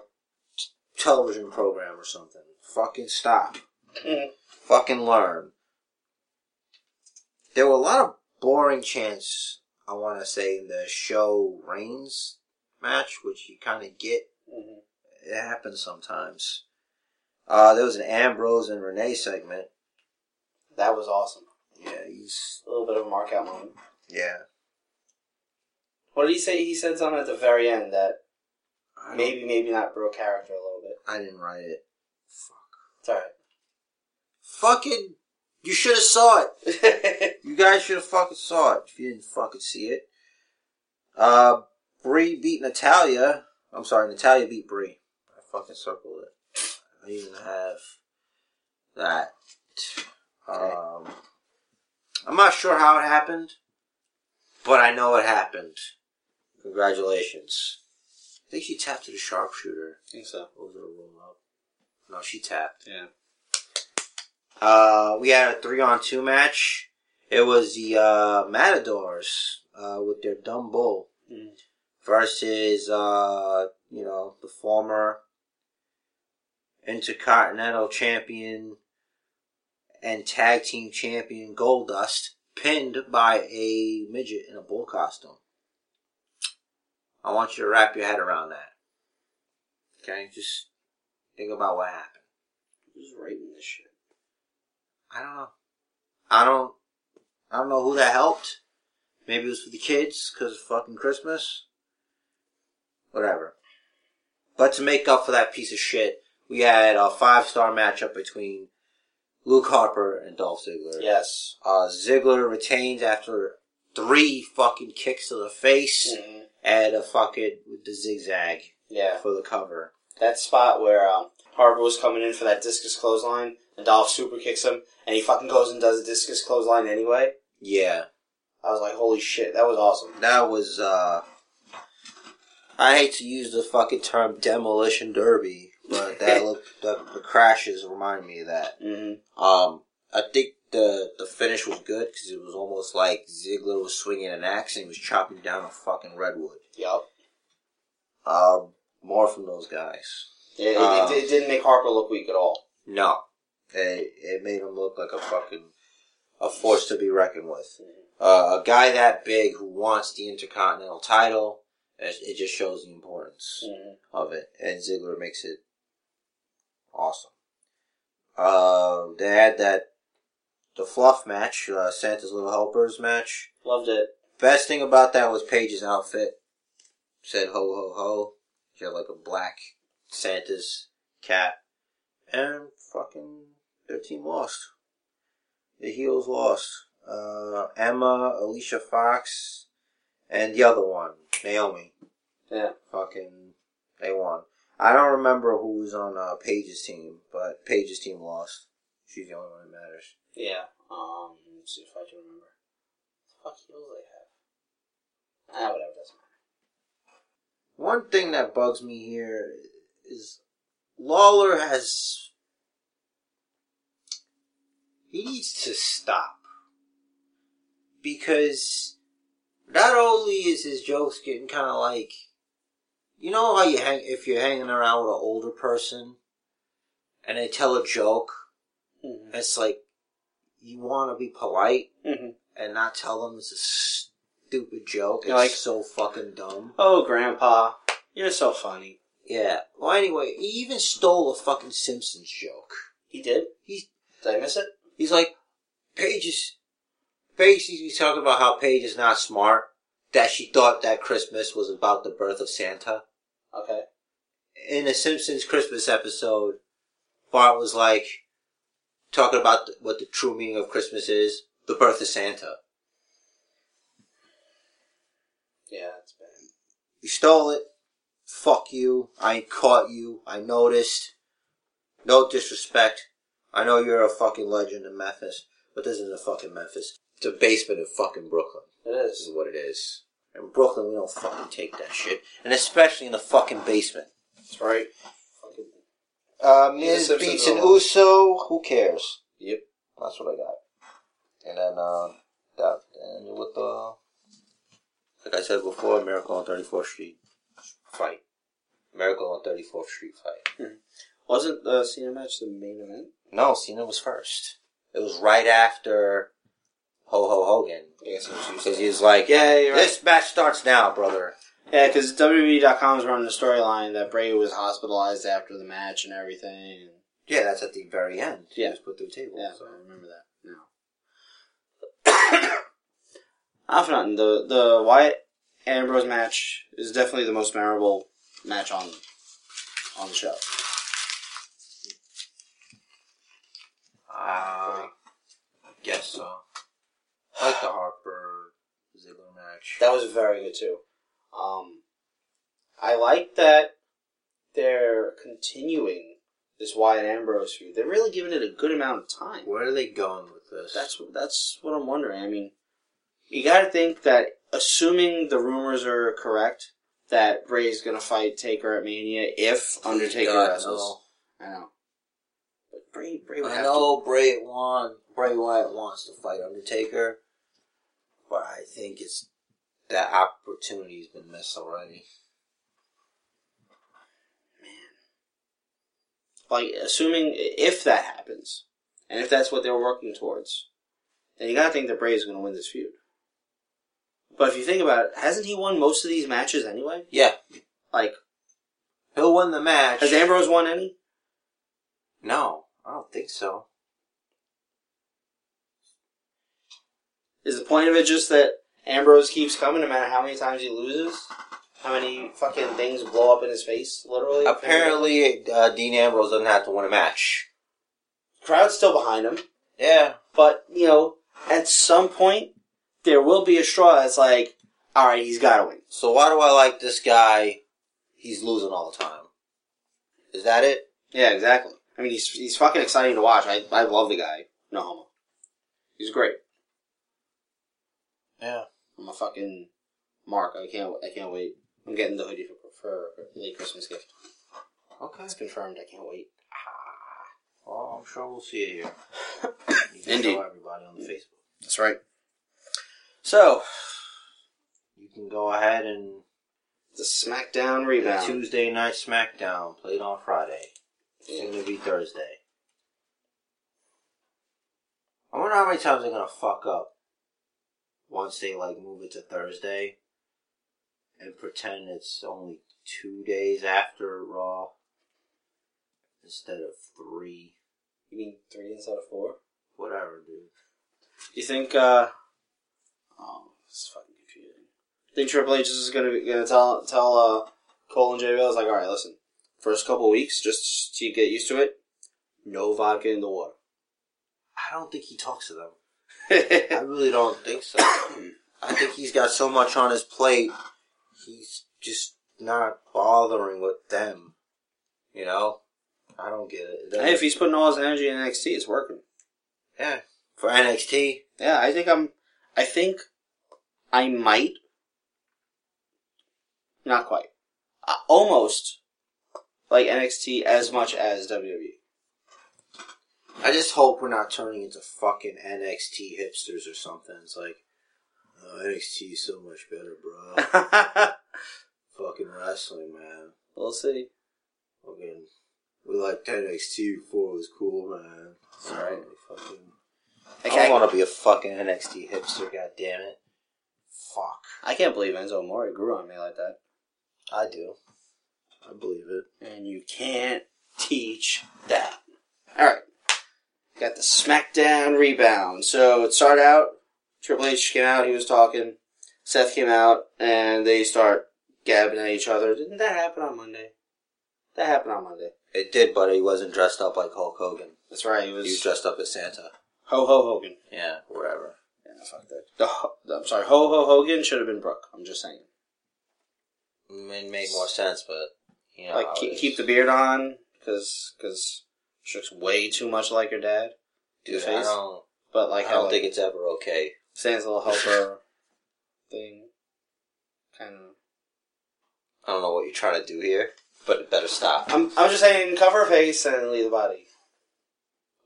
t- television program or something. Fucking stop. Mhm. Fucking learn. There were a lot of boring chants, I want to say, in the show Reigns match, which you kind of get. Mhm. It happens sometimes. Uh, there was an Ambrose and Renee segment. That was awesome. Yeah, he's, A little bit of a mark out moment. yeah. What did he say? He said something at the very end that maybe, maybe not broke character a little bit. I didn't write it. Fuck. It's alright. Fucking You should have saw it. You guys should have fucking saw it if you didn't fucking see it. Uh, Brie beat Natalya. I'm sorry, Natalya beat Brie. I fucking circled it. I even have that. Um, I'm not sure how it happened, but I know it happened. Congratulations. I think she tapped to the sharpshooter. I think so. It a roll up? No, she tapped. Yeah. Uh, we had a three on two match. It was the uh, Matadors uh, with their dumb bull Mhm. versus uh, you know the former Intercontinental Champion and Tag Team Champion Goldust, pinned by a midget in a bull costume. I want you to wrap your head around that. Okay, just think about what happened. Who's writing this shit? I don't know. I don't. I don't know who that helped. Maybe it was for the kids because of fucking Christmas. Whatever. But to make up for that piece of shit, we had a five star matchup between Luke Harper and Dolph Ziggler. Yes. Uh, Ziggler retains after three fucking kicks to the face Mhm. and a fucking with the zigzag Yeah. for the cover. That spot where um, Harper was coming in for that discus clothesline and Dolph super kicks him and he fucking goes and does a discus clothesline anyway. Yeah. I was like, holy shit, that was awesome. That was, uh, I hate to use the fucking term demolition derby, but that look, the, the crashes remind me of that. Mm-hmm. Um, I think the, the finish was good because it was almost like Ziggler was swinging an axe and he was chopping down a fucking redwood. Yup. Um, more from those guys. Yeah, it, Uh, it, it didn't make Harper look weak at all. No. It, it made him look like a fucking, a force to be reckoned with. Uh, a guy that big who wants the Intercontinental title, it, it just shows the importance. Mm-hmm. of it, and Ziggler makes it awesome. Uh, they had that the fluff match, uh, Santa's Little Helpers match. Loved it. Best thing about that was Paige's outfit. Said ho ho ho. She had like a black Santa's cap, and fucking their team lost. The heels lost. Uh, Emma, Alicia Fox, and the other one, Naomi Yeah. fucking they won. I don't remember who was on uh, Paige's team, but Paige's team lost. She's the only one that matters. Yeah. Um, let's see if I can remember. What the fuck heels they have? Ah, whatever, doesn't matter. One thing that bugs me here is Lawler has he needs to stop because not only is his jokes getting kind of like you know how you hang if you're hanging around with an older person and they tell a joke Mm-hmm. it's like you want to be polite Mm-hmm. and not tell them it's a stupid joke. It's like- so fucking dumb. Oh, Grandpa, you're so funny. Yeah. Well, anyway, he even stole a fucking Simpsons joke. He did? He Did I miss it? he's like, Paige is. Paige, he's talking about how Paige is not smart. That she thought that Christmas was about the birth of Santa. Okay. In a Simpsons Christmas episode, Bart was like talking about the, what the true meaning of Christmas is: the birth of Santa. Yeah, that's bad. You stole it. Fuck you. I caught you. I noticed. No disrespect. I know you're a fucking legend in Memphis, but this isn't a fucking Memphis. It's a basement in fucking Brooklyn. It This is. is what it is. In Brooklyn, we don't fucking take that shit. And especially in the fucking basement. That's right. Fucking. Uh, Miz Simpsons beats an. Uso. Who cares? Yep. That's what I got. And then, uh, that, and with the, like I said before, Miracle on 34th Street fight. Miracle on 34th Street fight. Wasn't the Cena match the main event? No, Cena was first. It was right after Ho Ho Hogan. I guess it was Because Tuesday. he was like, Yeah, you're right. this match starts now, brother. Yeah, because WWE.com is running the storyline that Bray was hospitalized after the match and everything. Yeah, that's at the very end. He Yeah. was put through the table. Yeah, so. I remember that now. Not for nothing. The the Wyatt Ambrose match is definitely the most memorable match on on the show. Uh, Guess so. I like the Harper Ziggler match. That was very good too. Um, I like that they're continuing this Wyatt Ambrose feud. They're really giving it a good amount of time. Where are they going with this? That's that's what I'm wondering. I mean, you got to think that assuming the rumors are correct, that Bray's going to fight Taker at Mania if Undertaker God, wrestles. I know. But Bray, Bray would I have know Bray want Bray Wyatt wants to fight Undertaker, but I think it's that opportunity's been missed already. to, like, assuming if that happens, and if that's what they're working towards, then you got to think that Bray's going to win this feud. But if you think about it, hasn't he won most of these matches anyway? Yeah, Like, he'll win the match. has Ambrose won any? no, I don't think so. Is the point of it just that Ambrose keeps coming no matter how many times he loses? How many fucking things blow up in his face, literally? Apparently, uh, Dean Ambrose doesn't have to win a match. Crowd's still behind him, Yeah, but, you know, at some point, there will be a straw that's like, alright, he's gotta win. So why do I like this guy? He's losing all the time. Is that it? Yeah, exactly. I mean, he's, he's fucking exciting to watch. I, I love the guy. No homo. He's great. Yeah. I'm a fucking Mark. I can't, I can't wait. I'm getting the hoodie for, for late Christmas gift. Okay. It's confirmed. I can't wait. Ah. Well, I'm sure we'll see here. You can Indeed. show everybody on the mm. Facebook. That's right. So, You can go ahead and the SmackDown the rebound. Tuesday night SmackDown played on Friday. Soon to be Thursday. I wonder how many times they're gonna fuck up once they like move it to Thursday and pretend it's only two days after Raw instead of three. You mean three instead of four? Whatever, dude. You think? uh Oh, is fucking confusing. Think Triple H is gonna be, gonna tell tell uh Cole and JBL is like, all right, listen, first couple weeks just to get used to it, no vodka in the water. I don't think he talks to them. I really don't think so. I think he's got so much on his plate, he's just not bothering with them. You know? I don't get it. hey, if he's putting all his energy in NXT, it's working. yeah. For NXT, Yeah, I think I'm. I think I might. Not quite. Uh, almost like NXT as much as. WWE. I just hope we're not turning into fucking NXT hipsters or something. It's like, oh, NXT is so much better, bro. fucking wrestling, man. we'll see. Fucking, we liked NXT before it was cool, man. That's right. Fucking. I I can't, don't want to be a fucking NXT hipster, God damn it. Fuck. I can't believe Enzo Amore grew on me like that. I do. I believe it. And you can't teach that. Alright. Got the SmackDown rebound. So it started out, Triple H came out, he was talking. Seth came out, and they start gabbing at each other. Didn't that happen on Monday? That happened on Monday. It did, but he wasn't dressed up like Hulk Hogan. That's right, he He was, was dressed up as Santa. Ho Ho Hogan. Yeah, whatever. Yeah, fuck that. The, Ho- I'm sorry, Ho Ho Hogan should have been Brooke. I'm just saying. It made more sense, but you know, like keep, keep the beard on, because cause she looks way too much like her dad. Dude, face. I don't. But like I how don't like, think it's ever okay. Sans a little helper thing, kind of. I don't know what you're trying to do here, but it better stop. I'm I'm just saying, cover her face and leave the body,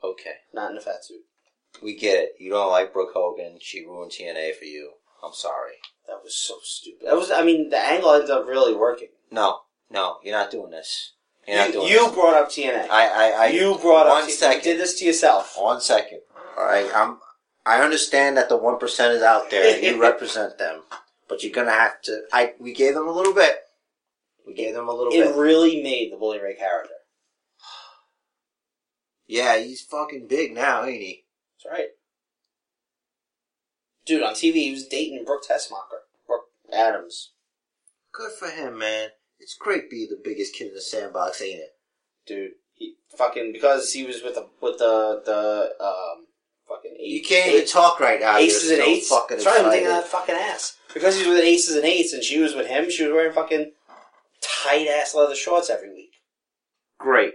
Okay, not in a fat suit. we get it. You don't like Brooke Hogan. She ruined TNA for you. I'm sorry. That was so stupid. That was, I mean, the angle ended up really working. No, no, you're not doing this. You're not You, doing you this. brought up TNA. I, I, I, you brought up one T- second. You did this to yourself. One second. All right, I'm. I understand that the one percent is out there. and You represent them, but you're gonna have to. I. We gave them a little bit. We gave them a little It bit. really made the Bully Ray character. Yeah, he's fucking big now, ain't he? That's right. Dude, on TV, he was dating Brooke Tessmacher. Brooke Adams. Good for him, man. It's great being the biggest kid in the sandbox, ain't it? Dude, he fucking, because he was with the, with the, the, um, fucking eight. You can't even talk right now. aces You're and so eights. Fucking That's right. I'm thinking of that fucking ass because he's with aces and eights, and she was with him. She was wearing fucking tight ass leather shorts every week. Great.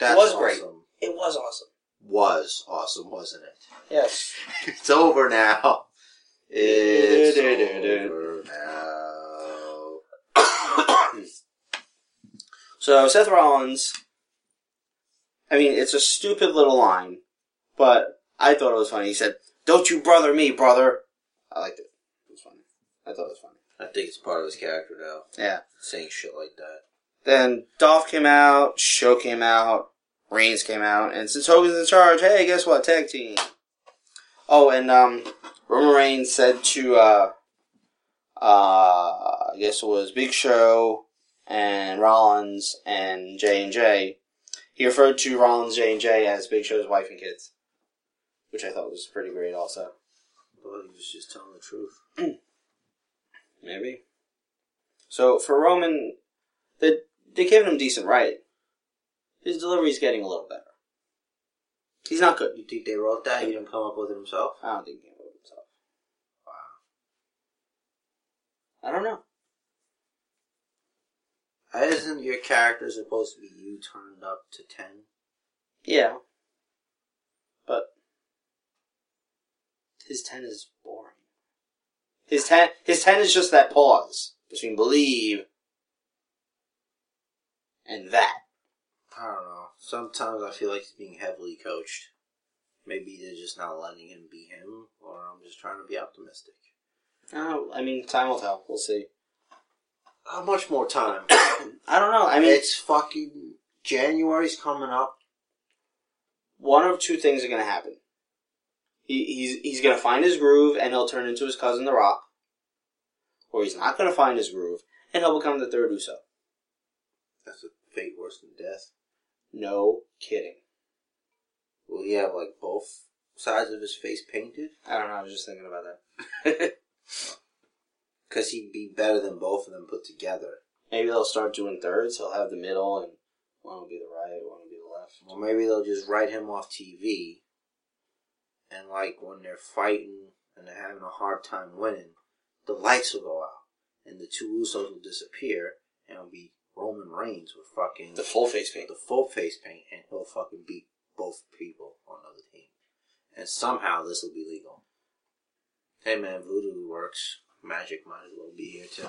That was great. It was awesome. Was awesome, wasn't it? Yes. It's over now. It's over now. So Seth Rollins, I mean, it's a stupid little line, but I thought it was funny. He said, "Don't you brother me, brother." I liked it. It was funny. I thought it was funny. I think it's part of his character now, Yeah. saying shit like that. Then Dolph came out, Show came out, Reigns came out, and since Hogan's in charge, hey, guess what? Tag team. Oh, and um, Roman Reigns said to uh, uh, I guess it was Big Show and Rollins and J and J. He referred to Rollins, J and J as Big Show's wife and kids, which I thought was pretty great. Also, Well, he was just telling the truth. maybe. So for Roman, they they giving him decent writing. His delivery's getting a little better. He's not good. You think they wrote that? He didn't come up with it himself? I don't think he wrote with himself. Wow. I don't know. Isn't your character supposed to be you turned up to 10? Yeah. But his ten is boring. His ten his ten is just that pause between believe and that. I don't know. Sometimes I feel like he's being heavily coached. Maybe they're just not letting him be him, or I'm just trying to be optimistic. Oh, I mean, time will tell. We'll see. How much more time? I don't know. I mean, it's fucking January's coming up. one of two things are going to happen. He, he's he's going to find his groove and he'll turn into his cousin The Rock, or he's not going to find his groove and he'll become the third Uso. That's a fate worse than death. No kidding. Will he have like both sides of his face painted? I don't know. I was just thinking about that. Because he'd be better than both of them put together. Maybe they'll start doing thirds. He'll have the middle, and one will be the right, one will be the left. Or maybe they'll just write him off TV. And like when they're fighting and they're having a hard time winning, the lights will go out. And the two Usos will disappear. And it'll be Roman Reigns with fucking The full face paint. the full face paint. And he'll fucking beat both people on the other team. And somehow this will be legal. Hey man, voodoo works. Magic might as well be here too.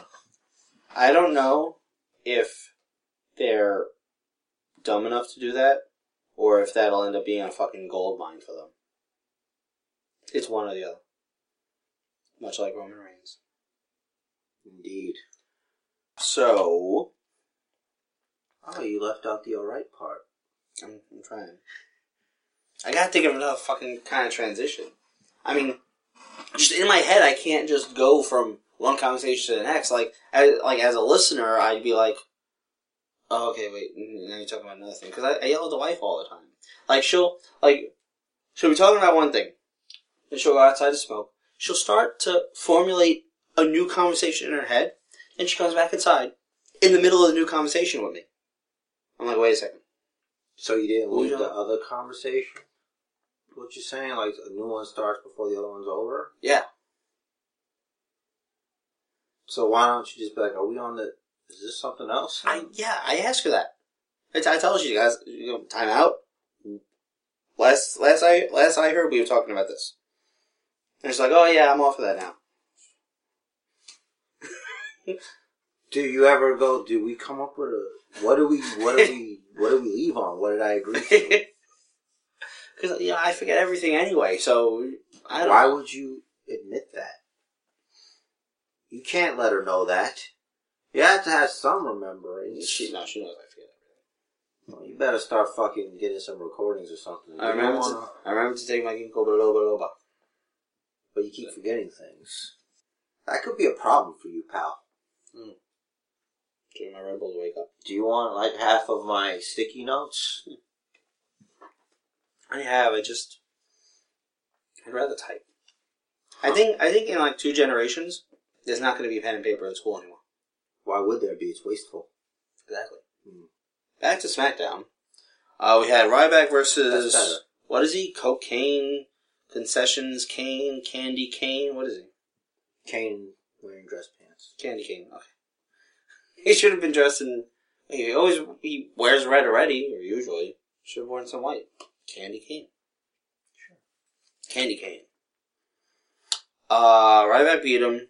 I don't know if they're dumb enough to do that, or if that'll end up being a fucking gold mine for them. It's one or the other. Much like Roman Reigns. Indeed. So, Oh, you left out the alright part. I'm, I'm trying. I gotta think of another fucking kind of transition. I mean, just in my head, I can't just go from one conversation to the next. Like, as, like as a listener, I'd be like, "Oh, okay, wait, now you're talking about another thing." Because I, I yell at the wife all the time. Like, she'll like, she'll be talking about one thing, and she'll go outside to smoke. She'll start to formulate a new conversation in her head, and she comes back inside in the middle of the new conversation with me. I'm like, wait a second. So you didn't leave the other conversation? What you saying? Like a new one starts before the other one's over? Yeah. So why don't you just be like, are we on the? Is this something else? I yeah, I asked her that. I, t- I told you guys, you know, time out. Last last I last I heard, we were talking about this. And she's like, "Oh yeah, I'm off of that now." Do you ever go? Do we come up with a? What do we? What do we? What do we leave on? What did I agree to? Because you know, I forget everything anyway. So I don't. Why would you admit that? You can't let her know that. You have to have some remembering. She no, she knows I forget Well, you better start fucking getting some recordings or something. everything. I remember. wanna- To, I remember to take my ginkgo biloba loba. but you keep forgetting things. That could be a problem for you, pal. Hmm. Getting my Red Bull to wake up. Do you want like half of my sticky notes? I have. I just. I'd rather type. I think. I think in like two generations, there's not going to be pen and paper in school anymore. Why would there be? It's wasteful. Exactly. Hmm. Back to SmackDown. Uh, we had Ryback versus what is he? Cocaine Concessions Kane, Candy cane. What is he? Kane wearing dress pants. Candy cane. Okay. He should have been dressed in. He always he wears red already, or usually should have worn some white. Candy Cane. Sure. Candy Cane. Uh, Ryback beat him.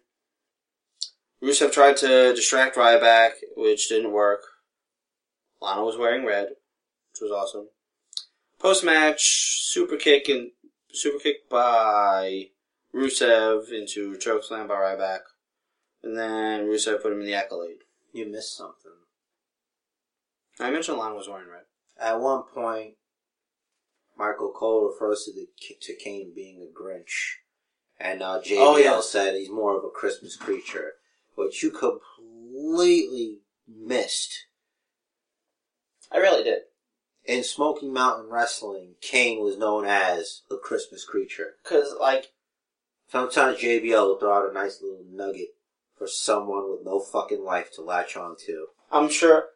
Rusev tried to distract Ryback, which didn't work. Lana was wearing red, which was awesome. Post match, super kick and super kick by Rusev into choke slam by Ryback, and then Rusev put him in the accolade. You missed something. I mentioned Lana was wearing red. At one point, Michael Cole refers to the to Kane being a Grinch, and uh, JBL Oh, yeah. said he's more of a Christmas creature, which you completely missed. I really did. In Smoky Mountain Wrestling, Kane was known as the Christmas creature. Cause like, Sometimes JBL will throw out a nice little nugget for someone with no fucking life to latch on to. I'm sure,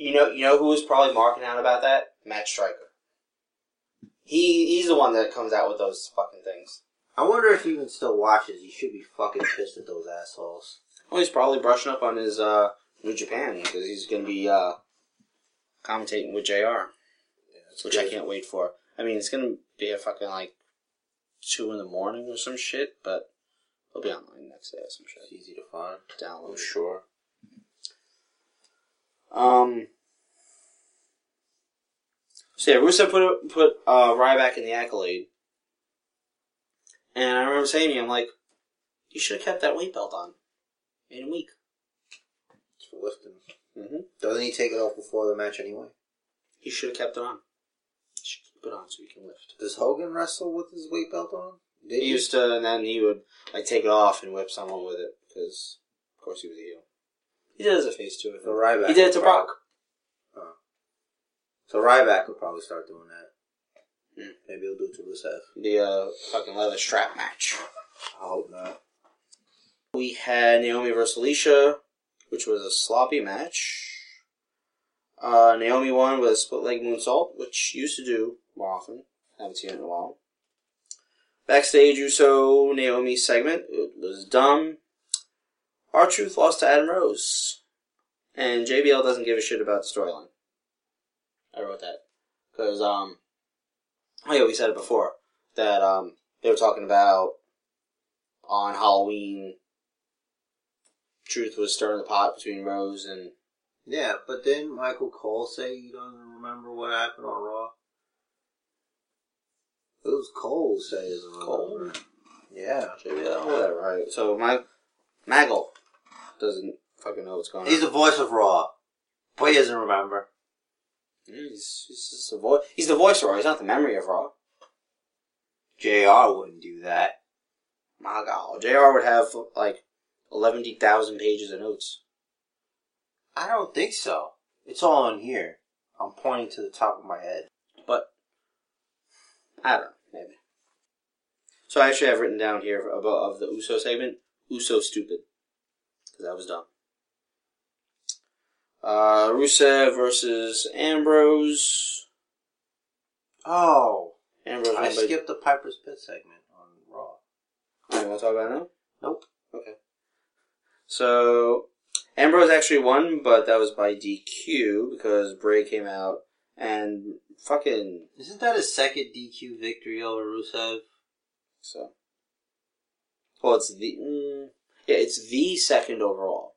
you know, you know who was probably marking out about that? Matt Striker. He, he's the one that comes out with those fucking things. I wonder if he even still watches. He should be fucking pissed at those assholes. Well, he's probably brushing up on his, uh, New Japan, because he's gonna be, uh, commentating with JR, which I can't wait for. I mean, it's gonna be a fucking, like, two in the morning or some shit, but it'll be online next day or some shit. It's easy to find. Download. I'm sure. Um. So yeah, Rusev put put uh, Ryback in the accolade, and I remember saying to him like, "You should have kept that weight belt on, in a week." It's for lifting. Mm-hmm. Doesn't he take it off before the match anyway? He should have kept it on. He should keep it on so he can lift. Does Hogan wrestle with his weight belt on? Did He used to, and then he would like take it off and whip someone with it because, of course, he was a heel. He did it as a face too. Think. Ryback. He did it to prob- Brock. So Ryback would probably start doing that. Hmm. Maybe he'll do it to Rusev. The uh, fucking leather strap match. I hope not. We had Naomi versus Alicia, which was a sloppy match. Uh, Naomi won with a split leg moonsault, which used to do more often. Haven't seen it in a while. Backstage, Uso Naomi segment. It was dumb. R-Truth lost to Adam Rose. And JBL doesn't give a shit about the storyline. I wrote that. Because, um, oh yeah, we said it before. That, um, they were talking about on Halloween Truth was stirring the pot between Rose and Yeah, but didn't Michael Cole say he doesn't remember what happened on Raw? It was Cole he doesn't Cole? Yeah. JBL, whatever. Right. So my Maggle doesn't fucking know what's going on. He's the voice of Raw, but he doesn't remember. He's, he's just the voice. He's the voice of Raw. He's not the memory of Raw. JR wouldn't do that. My God, Jr. would have like eleven thousand pages of notes. I don't think so. It's all in here. I'm pointing to the top of my head. But I don't know, maybe. So I actually have written down here about of the Uso segment, Uso stupid, because that was dumb. Uh, Rusev versus Ambrose. Oh, Ambrose I skipped the Piper's Pit segment on Raw. Oh, you want to talk about it now? Nope. Okay. So Ambrose actually won, but that was by DQ because Bray came out and fucking Isn't that his second DQ victory over Rusev? so. Well, it's the mm, yeah, it's the second overall.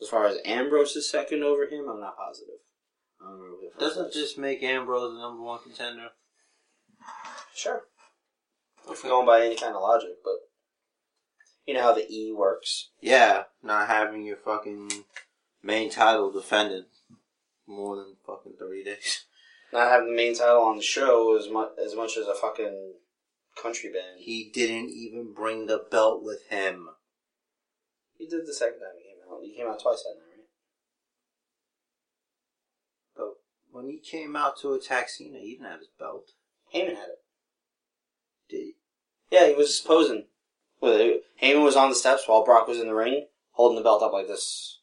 As far as Ambrose is second over him, I'm not positive. I don't remember who the first Doesn't was. this make Ambrose the number one contender? sure if we're going by any kind of logic, but you know how the E works. Yeah, not having your fucking main title defended more than fucking 30 days. Not having the main title on the show as much as much as a fucking country band. He didn't even bring the belt with him. He did the second time he came out. He came out twice that night, right? But when he came out to attack Cena, he didn't have his belt. Heyman had it. Did he? Yeah, he was posing. With it. Heyman was on the steps while Brock was in the ring, holding the belt up like this.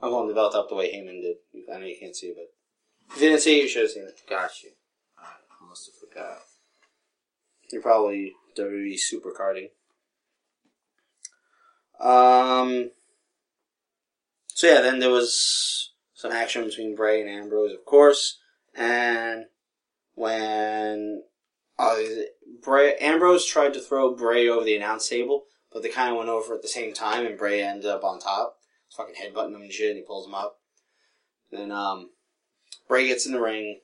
I'm holding the belt up the way Heyman did. I know you can't see it, but if you didn't see it, you should have seen it. Got you. I must have forgot. You're probably WWE supercarding. Um. So yeah, then there was some action between Bray and Ambrose, of course, and when uh, Bray Ambrose tried to throw Bray over the announce table, but they kind of went over at the same time, and Bray ended up on top. He's fucking headbutting him and shit, and he pulls him up. Then um, Bray gets in the ring.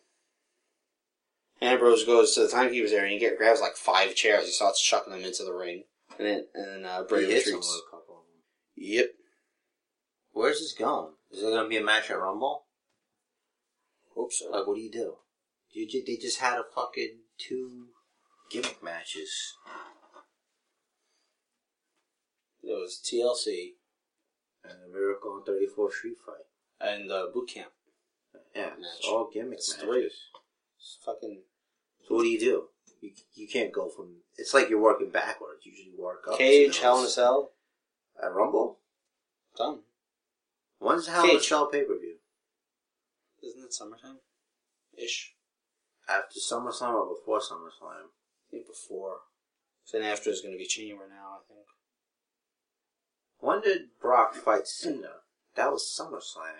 Ambrose goes to the timekeeper's area and he get, grabs like five chairs. He starts chucking them into the ring, and then and then uh, Bray He retreats. a couple of them. Yep. Where's this going? Is it going to be a match at Rumble? Hope so. Like, what do you do? You ju- they just had a fucking two gimmick matches. It was TLC And the Miracle on 34th Street Fight. and uh, Boot Camp. Yeah, Match. it's all gimmick It's matches. three. It's fucking So what do you do? You, you can't go from. It's like you're working backwards. You usually work up. Cage, Hell in a. Cell, At Rumble? done. When's Hell in a Cage. Cell pay per view? Isn't it summertime? Ish. After SummerSlam or before SummerSlam? I think before. Then after is going to be Chamber now, I think. When did Brock fight Cena? That was SummerSlam.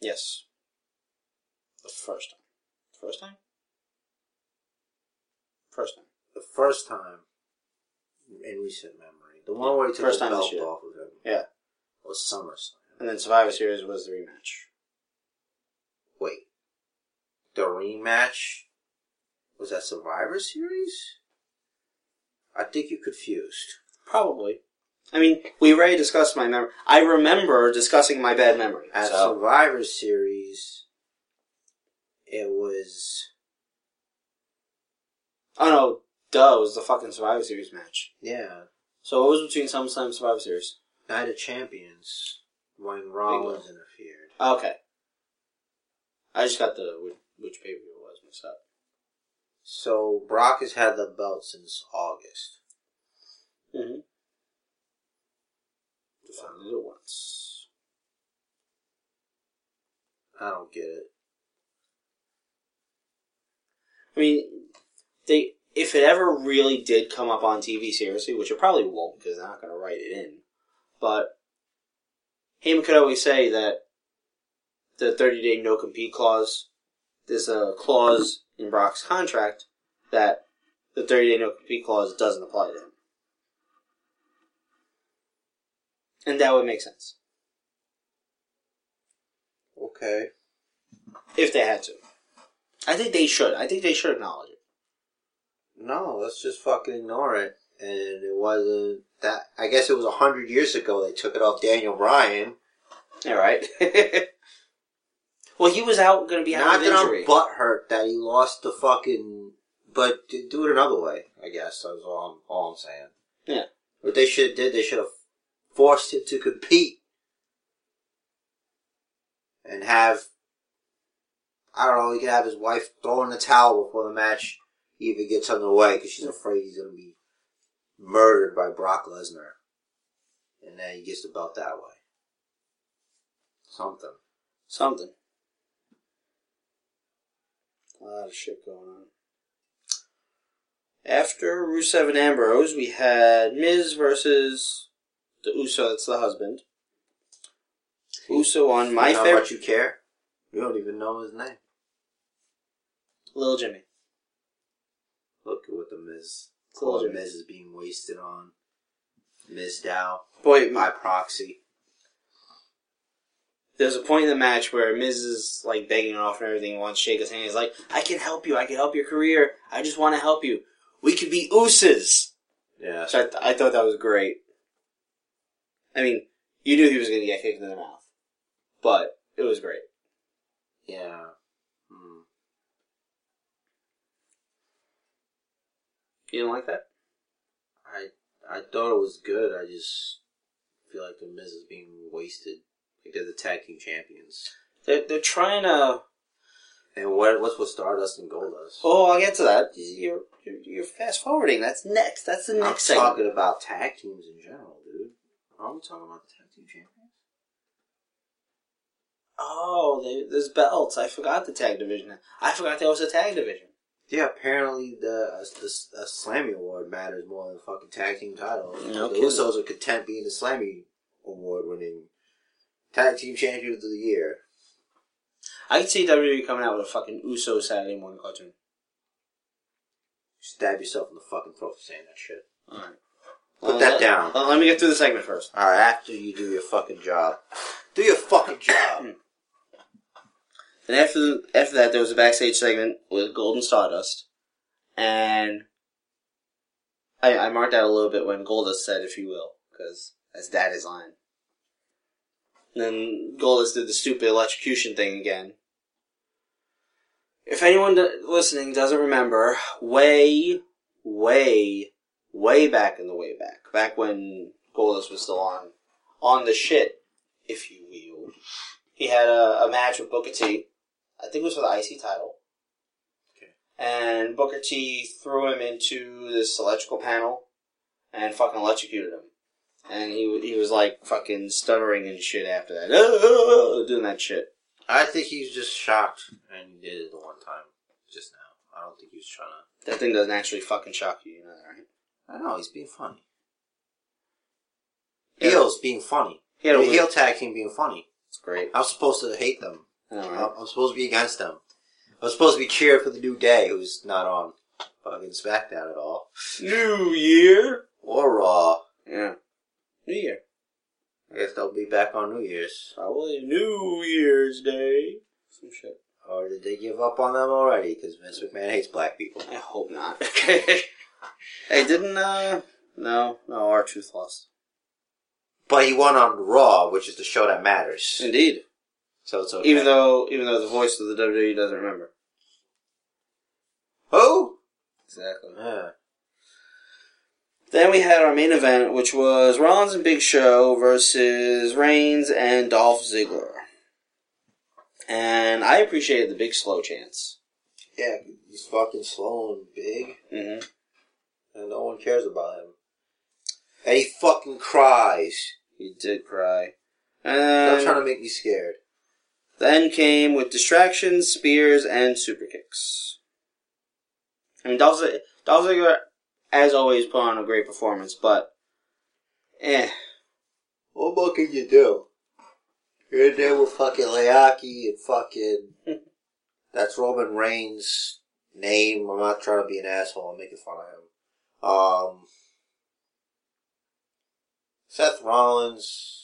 Yes. The first time. First time? First time. The first time in recent memory. The one where he took First the time this belt year. off of him Yeah. was SummerSlam. And then Survivor Series was the rematch. Wait. The rematch was that Survivor Series? I think you're confused. Probably. I mean, we already discussed my memory. I remember discussing my bad memory. At so, Survivor Series, it was oh no, duh, it was the fucking Survivor Series match. yeah So it was between SummerSlam and Survivor Series? Night of Champions when Rollins interfered. Okay. I just got the which, which pay per view it was mixed up. So Brock has had the belt since August. Mm-hmm. Defended it once. I don't get it. I mean, they if it ever really did come up on TV seriously, which it probably won't because they're not going to write it in, but Heyman could always say that the 30 day no compete clause, there's a clause in Brock's contract that the 30 day no compete clause doesn't apply to him. And that would make sense. Okay. If they had to. I think they should. I think they should acknowledge it. No, let's just fucking ignore it. And it wasn't that. I guess it was a hundred years ago they took it off Daniel Bryan. All right. well, he was out going to be out Not that injury. I'm butthurt that he lost the fucking. But do it another way. I guess that's all I'm, all I'm saying. Yeah. What they should have did, they should have forced him to compete and have. I don't know. He could have his wife throw in the towel before the match even gets on the way because she's afraid he's gonna be murdered by Brock Lesnar, and then he gets the belt that way. Something. Something. A lot of shit going on. After Rusev and Ambrose, we had Miz versus the Uso. That's the husband. Uso on my You know how much you care? You don't even know his name. Little Jimmy. Look at what the Miz. What Jimmy. Miz is being wasted on. Mizdow Boy, by proxy. there's a point in the match where Miz is like begging off and everything, wants to shake his hand. He's like, "I can help you. I can help your career. I just want to help you. We could be Usos." Yeah. So I, th- I thought that was great. I mean, you knew he was going to get kicked in the mouth, but it was great. Yeah. You didn't like that? I I thought it was good. I just feel like the Miz is being wasted. Like they're the tag team champions. They're, they're trying to. And what what's with Stardust and Goldust? Oh, I'll get to that. You're you're, you're fast forwarding. That's next. That's the next. I'm segment. talking about tag teams in general, dude. Aren't we talking about the tag team champions? Oh, they, there's belts. I forgot the tag division. I forgot there was a tag division. Yeah, apparently the, uh, the uh, Slammy Award matters more than the fucking tag team title. No the kidding. Usos are content being the Slammy Award winning tag team champions of the year. I could see WWE coming out with a fucking Uso Saturday morning cartoon. Stab yourself in the fucking throat for saying that shit. Alright. Put that down. Let, let me get through the segment first. Alright, after you do your fucking job. Do your fucking job. Then after after that, there was a backstage segment with Golden Stardust, and I, I marked out a little bit when Goldust said, "If you will," because that's Daddy's line. And then Goldust did the stupid electrocution thing again. If anyone listening doesn't remember, way, way, way back in the way back, back when Goldust was still on on the shit, if you will, he had a, a match with Booker T. I think it was for the IC title. Okay. And Booker T threw him into this electrical panel and fucking electrocuted him. And he he was like fucking stuttering and shit after that, doing that shit. I think he's just shocked and he did it the one time just now. I don't think he was trying to. That thing doesn't actually fucking shock you, you know that, right? I know, he's being funny. Yeah. Heels being funny. He had a heel tag team being funny. It's great. I'm supposed to hate them. I know, I'm right? I'm supposed to be against them. I'm supposed to be cheering for the New Day, who's not on fucking SmackDown at all. New Year. Or Raw. Yeah. New Year. I guess they'll be back on New Year's. Probably New Year's Day. Some shit. Or did they give up on them already? Because Vince McMahon hates black people. I hope not. hey, didn't uh no no R-Truth lost. But he won on Raw, which is the show that matters. Indeed. So it's okay. Even though even though the voice of the WWE doesn't remember. Who? Exactly. Yeah. Then we had our main event, which was Rollins and Big Show versus Reigns and Dolph Ziggler. And I appreciated the big slow chance. Yeah, he's fucking slow and big, Mm-hmm. and no one cares about him. And he fucking cries. He did cry. Stop And trying to make me scared. Then came with distractions, spears, and super kicks. I mean, Ziggler, as always, put on a great performance, but eh. What more can you do? You're in there with fucking Leakee and fucking. That's Roman Reigns' name. I'm not trying to be an asshole. I'm making fun of him. Um. Seth Rollins.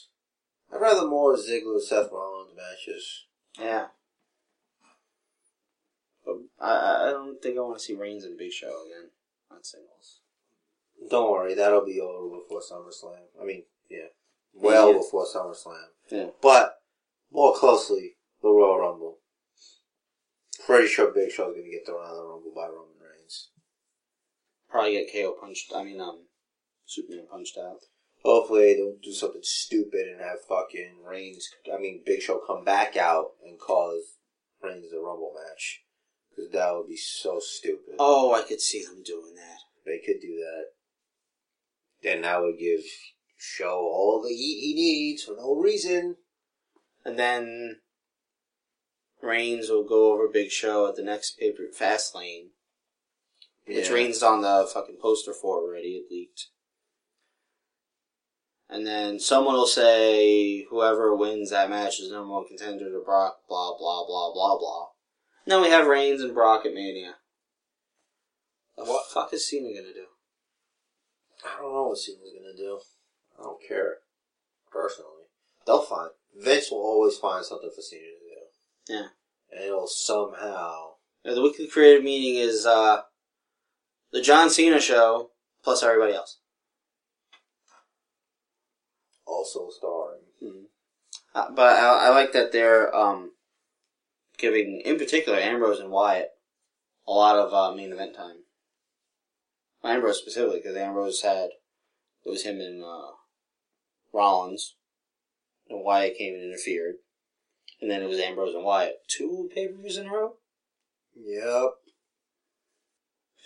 I'd rather more Ziggler Seth Rollins matches. Yeah. But I, I don't think I want to see Reigns and Big Show again on singles. Don't worry, that'll be over before SummerSlam. I mean, yeah. Well Yeah. before SummerSlam. Yeah. But, more closely, the Royal Rumble. Pretty sure Big Show's gonna get thrown out of the Rumble by Roman Reigns. Probably get KO punched. I mean, um, Superman punched out. Hopefully they don't do something stupid and have fucking Reigns, I mean Big Show come back out and cause Reigns a Rumble match. Because that would be so stupid. Oh, I could see them doing that. They could do that. Then that would give Show all the heat he needs for no reason. And then Reigns will go over Big Show at the next paper Fast Lane, which Yeah. Reigns on the fucking poster for already. It leaked. And then someone will say whoever wins that match is number one contender to Brock. Blah blah blah blah blah. And then we have Reigns and Brock at Mania. The What? fuck is Cena gonna do? I don't know what Cena's gonna do. I don't care. Personally. They'll find. Vince will always find something for Cena to do. Yeah. And it'll somehow. Yeah, the weekly creative meeting is uh, the John Cena show plus everybody else. Also starring. Uh, but I, I like that they're um, giving, in particular, Ambrose and Wyatt a lot of uh, main event time. Ambrose specifically, because Ambrose had it was him and uh, Rollins, and Wyatt came and interfered, and then it was Ambrose and Wyatt two pay per views in a row. Yep.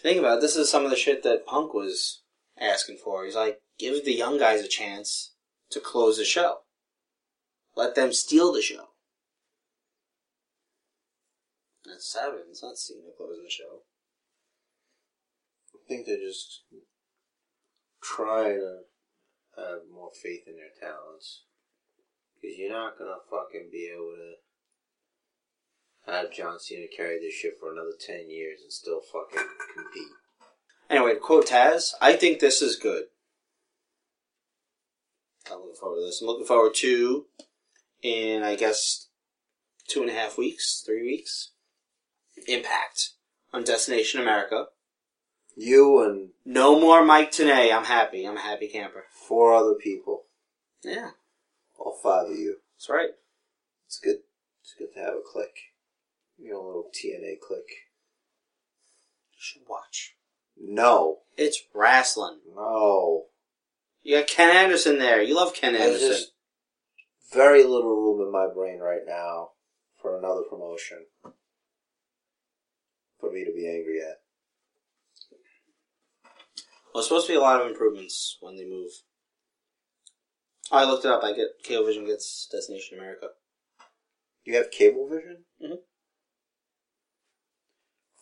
Think about it, this is some of the shit that Punk was asking for. He's like, give the young guys a chance to close the show. Let them steal the show. That's Sabin. It's not Cena closing the show. I think they're just trying to have more faith in their talents. Because you're not gonna fucking be able to have John Cena carry this shit for another 10 years and still fucking compete. Anyway, quote Taz, I think this is good. I'm looking forward to this. I'm looking forward to, in I guess, two and a half weeks, three weeks, Impact on Destination America. You and No more Mike Tenay. I'm happy. I'm a happy camper. four other people, Yeah, all five of you. that's right. It's good. It's good to have a clique. Your little TNA clique. You should watch. No. It's wrestling. No. You got Ken Anderson there. You love Ken There's Anderson. just very little room in my brain right now for another promotion for me to be angry at. Well, it's supposed to be a lot of improvements when they move. Oh, I looked it up. I get Cablevision gets Destination America. Do You have Cablevision? Mhm.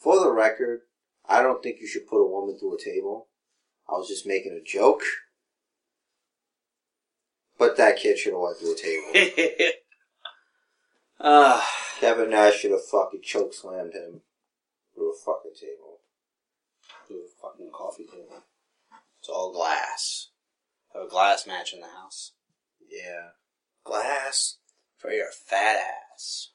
For the record, I don't think you should put a woman through a table. I was just making a joke. But that kid should have went through a table. Ah, Kevin Nash should have fucking choke slammed him through a fucking table. do a fucking coffee table. It's all glass. Have a glass match in the house. Yeah. Glass for your fat ass.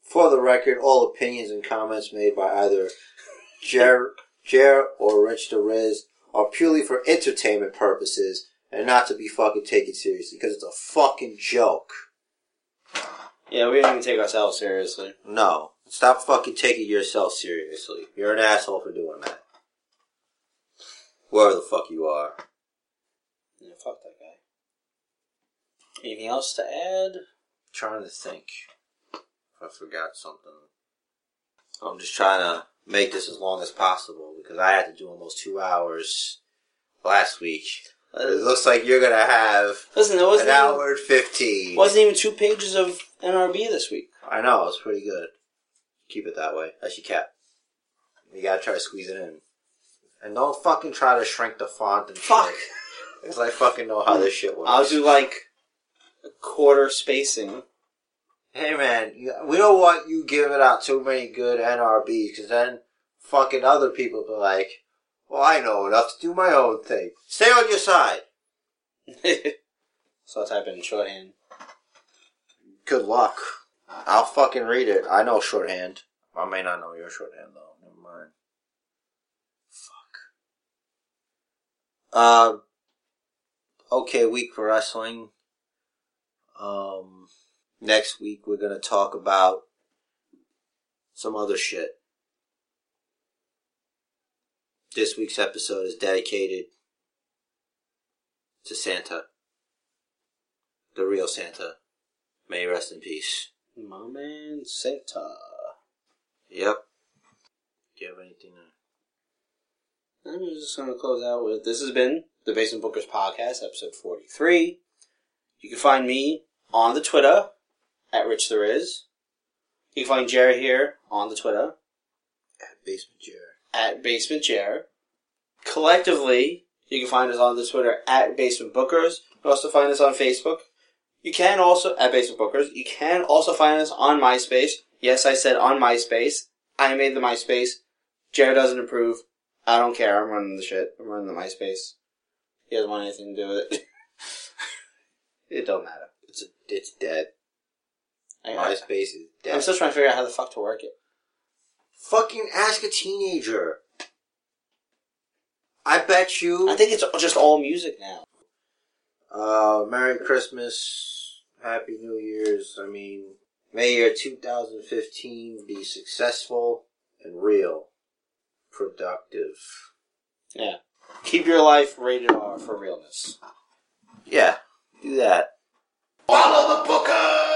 For the record, all opinions and comments made by either Jer, Jer or Rich the Riz are purely for entertainment purposes and not to be fucking taken seriously because it's a fucking joke. Yeah, we don't even take ourselves seriously. No. Stop fucking taking yourself seriously. You're an asshole for doing that. Whoever the fuck you are. Yeah, fuck that guy. Anything else to add? trying to think if I forgot something. I'm just trying to make this as long as possible because I had to do almost two hours last week. It looks like you're gonna have Listen, there wasn't an even, hour and fifteen. wasn't even two pages of NRB this week. I know, it was pretty good. Keep it that way. As you kept. You gotta try to squeeze it in. And don't fucking try to shrink the font and Fuck. Because I fucking know how this shit works. I'll do like a quarter spacing. Hey man, we don't want you giving out too many good NRBs because then fucking other people be like, well, I know enough to do my own thing. Stay on your side. so I'll type in shorthand. Good luck. I'll fucking read it. I know shorthand. I may not know your shorthand though. Never mind. Fuck. Um. Okay, week for wrestling. Um. Next week we're gonna talk about some other shit. This week's episode is dedicated to Santa. The real Santa. May he rest in peace. My man Santa. Yep. Do you have anything to... I'm just going to close out with this has been the Basement Bookers Podcast, episode 43. You can find me on the Twitter at Rich the Riz. You can find Jerry here on the Twitter At Basement Jared. At Basement Chair. Collectively, you can find us on the Twitter at Basement Bookers. You can also find us on Facebook. You can also, at Basement Bookers, you can also find us on MySpace. Yes, I said on MySpace. I made the MySpace. Jared doesn't approve. I don't care. I'm running the shit. I'm running the MySpace. He doesn't want anything to do with it. it don't matter. It's a, it's dead. I, MySpace is dead. I'm still trying to figure out how the fuck to work it. Fucking ask a teenager. I bet you. I think it's just all music now. Uh, Merry Christmas, Happy New Year's. I mean, may your 2015 be successful and real, productive. Yeah. Keep your life rated R for realness. Yeah, do that. Follow the booker!